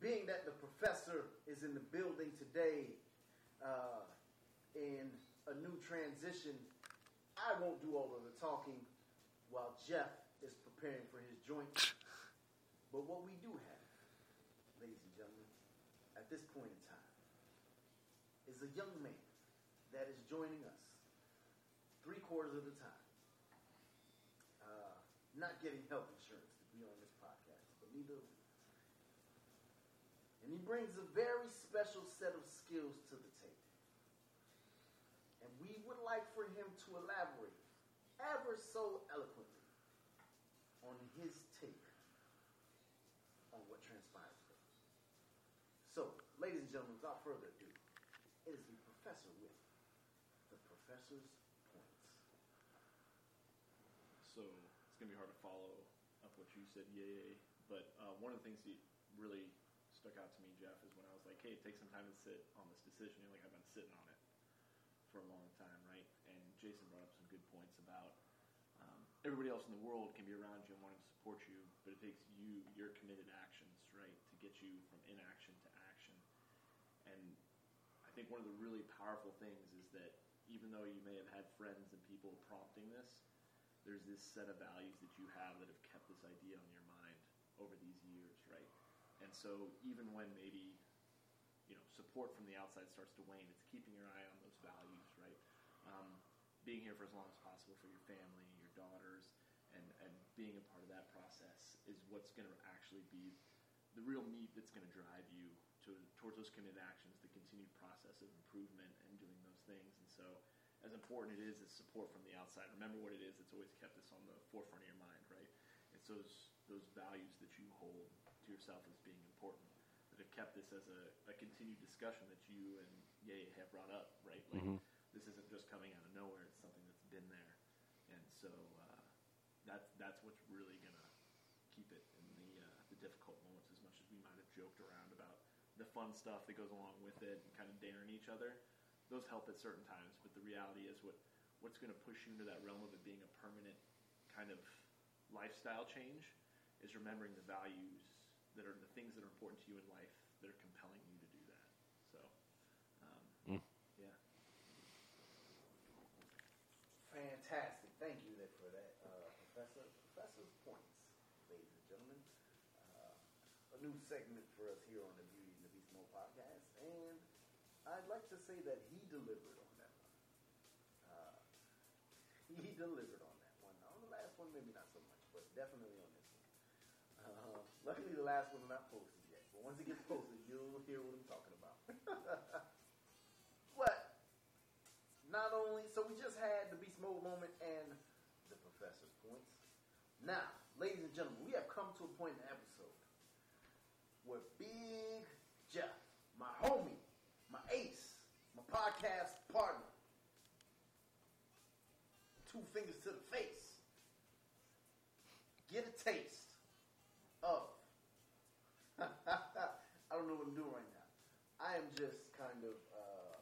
[SPEAKER 2] Being that the professor is in the building today, uh, in a new transition, I won't do all of the talking while Jeff is preparing for his joint. But what we do have, ladies and gentlemen, at this point in time, is a young man that is joining us three quarters of the time. Not getting health insurance to be on this podcast, but of we. And he brings a very special set of skills to the table. And we would like for him to elaborate ever so eloquently on his take on what transpired today. So, ladies and gentlemen, without further ado, it is the professor with the professor's points.
[SPEAKER 3] So it's gonna be hard to follow said, yay. But uh, one of the things that really stuck out to me, Jeff, is when I was like, "Hey, take some time to sit on this decision." You're like, "I've been sitting on it for a long time, right?" And Jason brought up some good points about um, everybody else in the world can be around you and wanting to support you, but it takes you your committed actions, right, to get you from inaction to action. And I think one of the really powerful things is that even though you may have had friends and people prompting this, there's this set of values that you have that have kept this idea on your mind over these years, right? And so even when maybe you know support from the outside starts to wane, it's keeping your eye on those values, right? Um, being here for as long as possible for your family, your daughters, and, and being a part of that process is what's going to actually be the real meat that's going to drive you to, towards those committed actions, the continued process of improvement and doing those things. And so, as important it is as support from the outside, remember what it is that's always kept this on the forefront of your mind, right? It's those those values that you hold to yourself as being important that have kept this as a, a continued discussion that you and Yay have brought up, right? Like
[SPEAKER 1] Mhm.
[SPEAKER 3] this isn't just coming out of nowhere; it's something that's been there, and so uh, that's that's what's really gonna keep it in the uh, the difficult moments. As much as we might have joked around about the fun stuff that goes along with it and kind of daring each other, those help at certain times. But the reality is, what what's going to push you into that realm of it being a permanent kind of lifestyle change is remembering the values that are the things that are important to you in life that are compelling you to do that. So, um,
[SPEAKER 1] Mm.
[SPEAKER 3] yeah.
[SPEAKER 2] Fantastic. Thank you there for that, uh, Professor. Professor's points, ladies and gentlemen. Uh, a new segment say that he delivered on that one. Uh, he delivered on that one. On the last one, maybe not so much, but definitely on this one. Uh, luckily, the last one is not posted yet. But once it gets posted, you'll hear what I'm talking about. but not only, so we just had the beast mode moment and the professor's points. Now, ladies and gentlemen, we have come to a point in the episode where Big Jeff, my homie, podcast partner, two fingers to the face, get a taste of. I don't know what I'm doing right now. I am just kind of uh,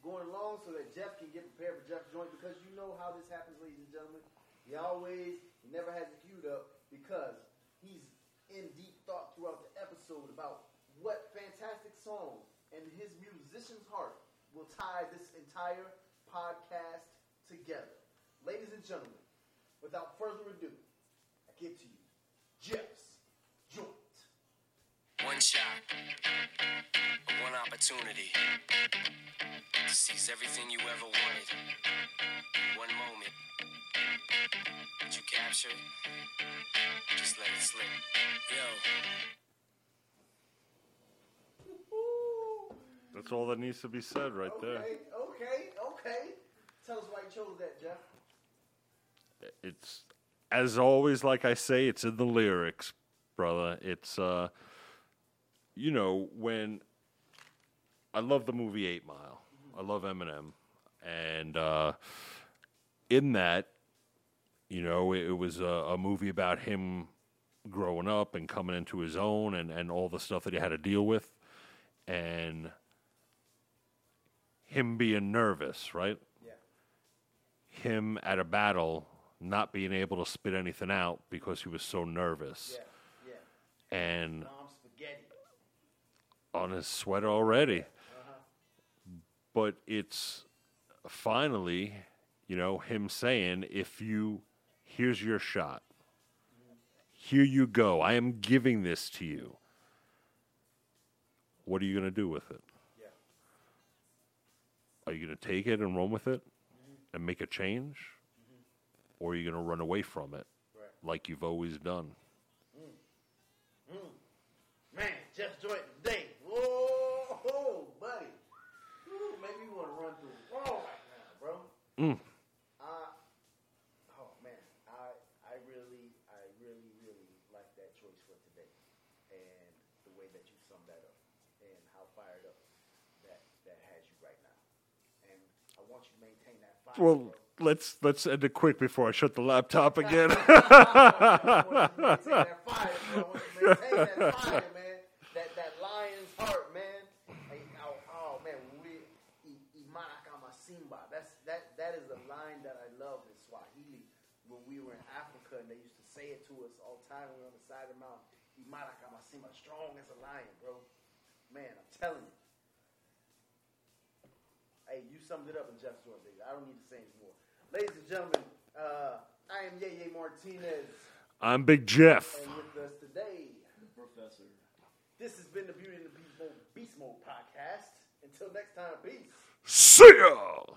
[SPEAKER 2] going along so that Jeff can get prepared for Jeff's joint because you know how this happens, ladies and gentlemen. He always, he never has it queued up because he's in deep thought throughout the episode about what fantastic song and his musician's heart will tie this entire podcast together. Ladies and gentlemen, without further ado, I give to you Jeff's Joint.
[SPEAKER 5] One shot, one opportunity to seize everything you ever wanted. One moment. Did you capture it? Just let it slip. Yo,
[SPEAKER 1] That's all that needs to be said right there.
[SPEAKER 2] Okay, okay, okay. Tell us why you chose that, Jeff.
[SPEAKER 1] It's as always, like I say, it's in the lyrics, brother. It's uh, you know when I love the movie Eight Mile. I love Eminem, and uh, in that, you know, it, it was a, a movie about him growing up and coming into his own, and and all the stuff that he had to deal with, and him being nervous, right?
[SPEAKER 2] Yeah.
[SPEAKER 1] him at a battle not being able to spit anything out because he was so nervous
[SPEAKER 2] Yeah, yeah.
[SPEAKER 1] and on his sweater already. Uh-huh. But it's finally, you know, him saying, if you, here's your shot. Here you go. I am giving this to you. What are you going to do with it? Are you going to take it and run with it and make a change? Mm-hmm. Or are you going to run away from it
[SPEAKER 2] Right.
[SPEAKER 1] like you've always done? Mm. Mm.
[SPEAKER 2] Man, Jeff Joint today. Whoa, buddy. Woo, make me want to run through the wall right now, bro.
[SPEAKER 1] Mm.
[SPEAKER 2] I, oh man, I, I really, I really, really like that choice for today, and the way that you summed that up, and how fired up that that has you right now. And I want you to maintain that fire.
[SPEAKER 1] Well, let's let's end it quick before I shut the laptop again.
[SPEAKER 2] I want you to maintain that fire, bro. I want you to maintain that man. That that lion's heart, man. Hey, oh, oh, man, we Imaraka Masimba. That's that that is a line that I love in Swahili. When we were in Africa and they used to say it to us all the time when we were on the side of the mountain. Imaraka Masimba, strong as a lion, bro. Man, I'm telling you. Hey, you summed it up in Jeff's Joint, baby. I don't need to say anymore. Ladies and gentlemen, uh, I am Yeye Martinez.
[SPEAKER 1] I'm Big Jeff.
[SPEAKER 2] And with us today,
[SPEAKER 3] The professor.
[SPEAKER 2] this has been the Beauty and the Beast Mode, Beast Mode podcast. Until next time, peace.
[SPEAKER 1] See ya.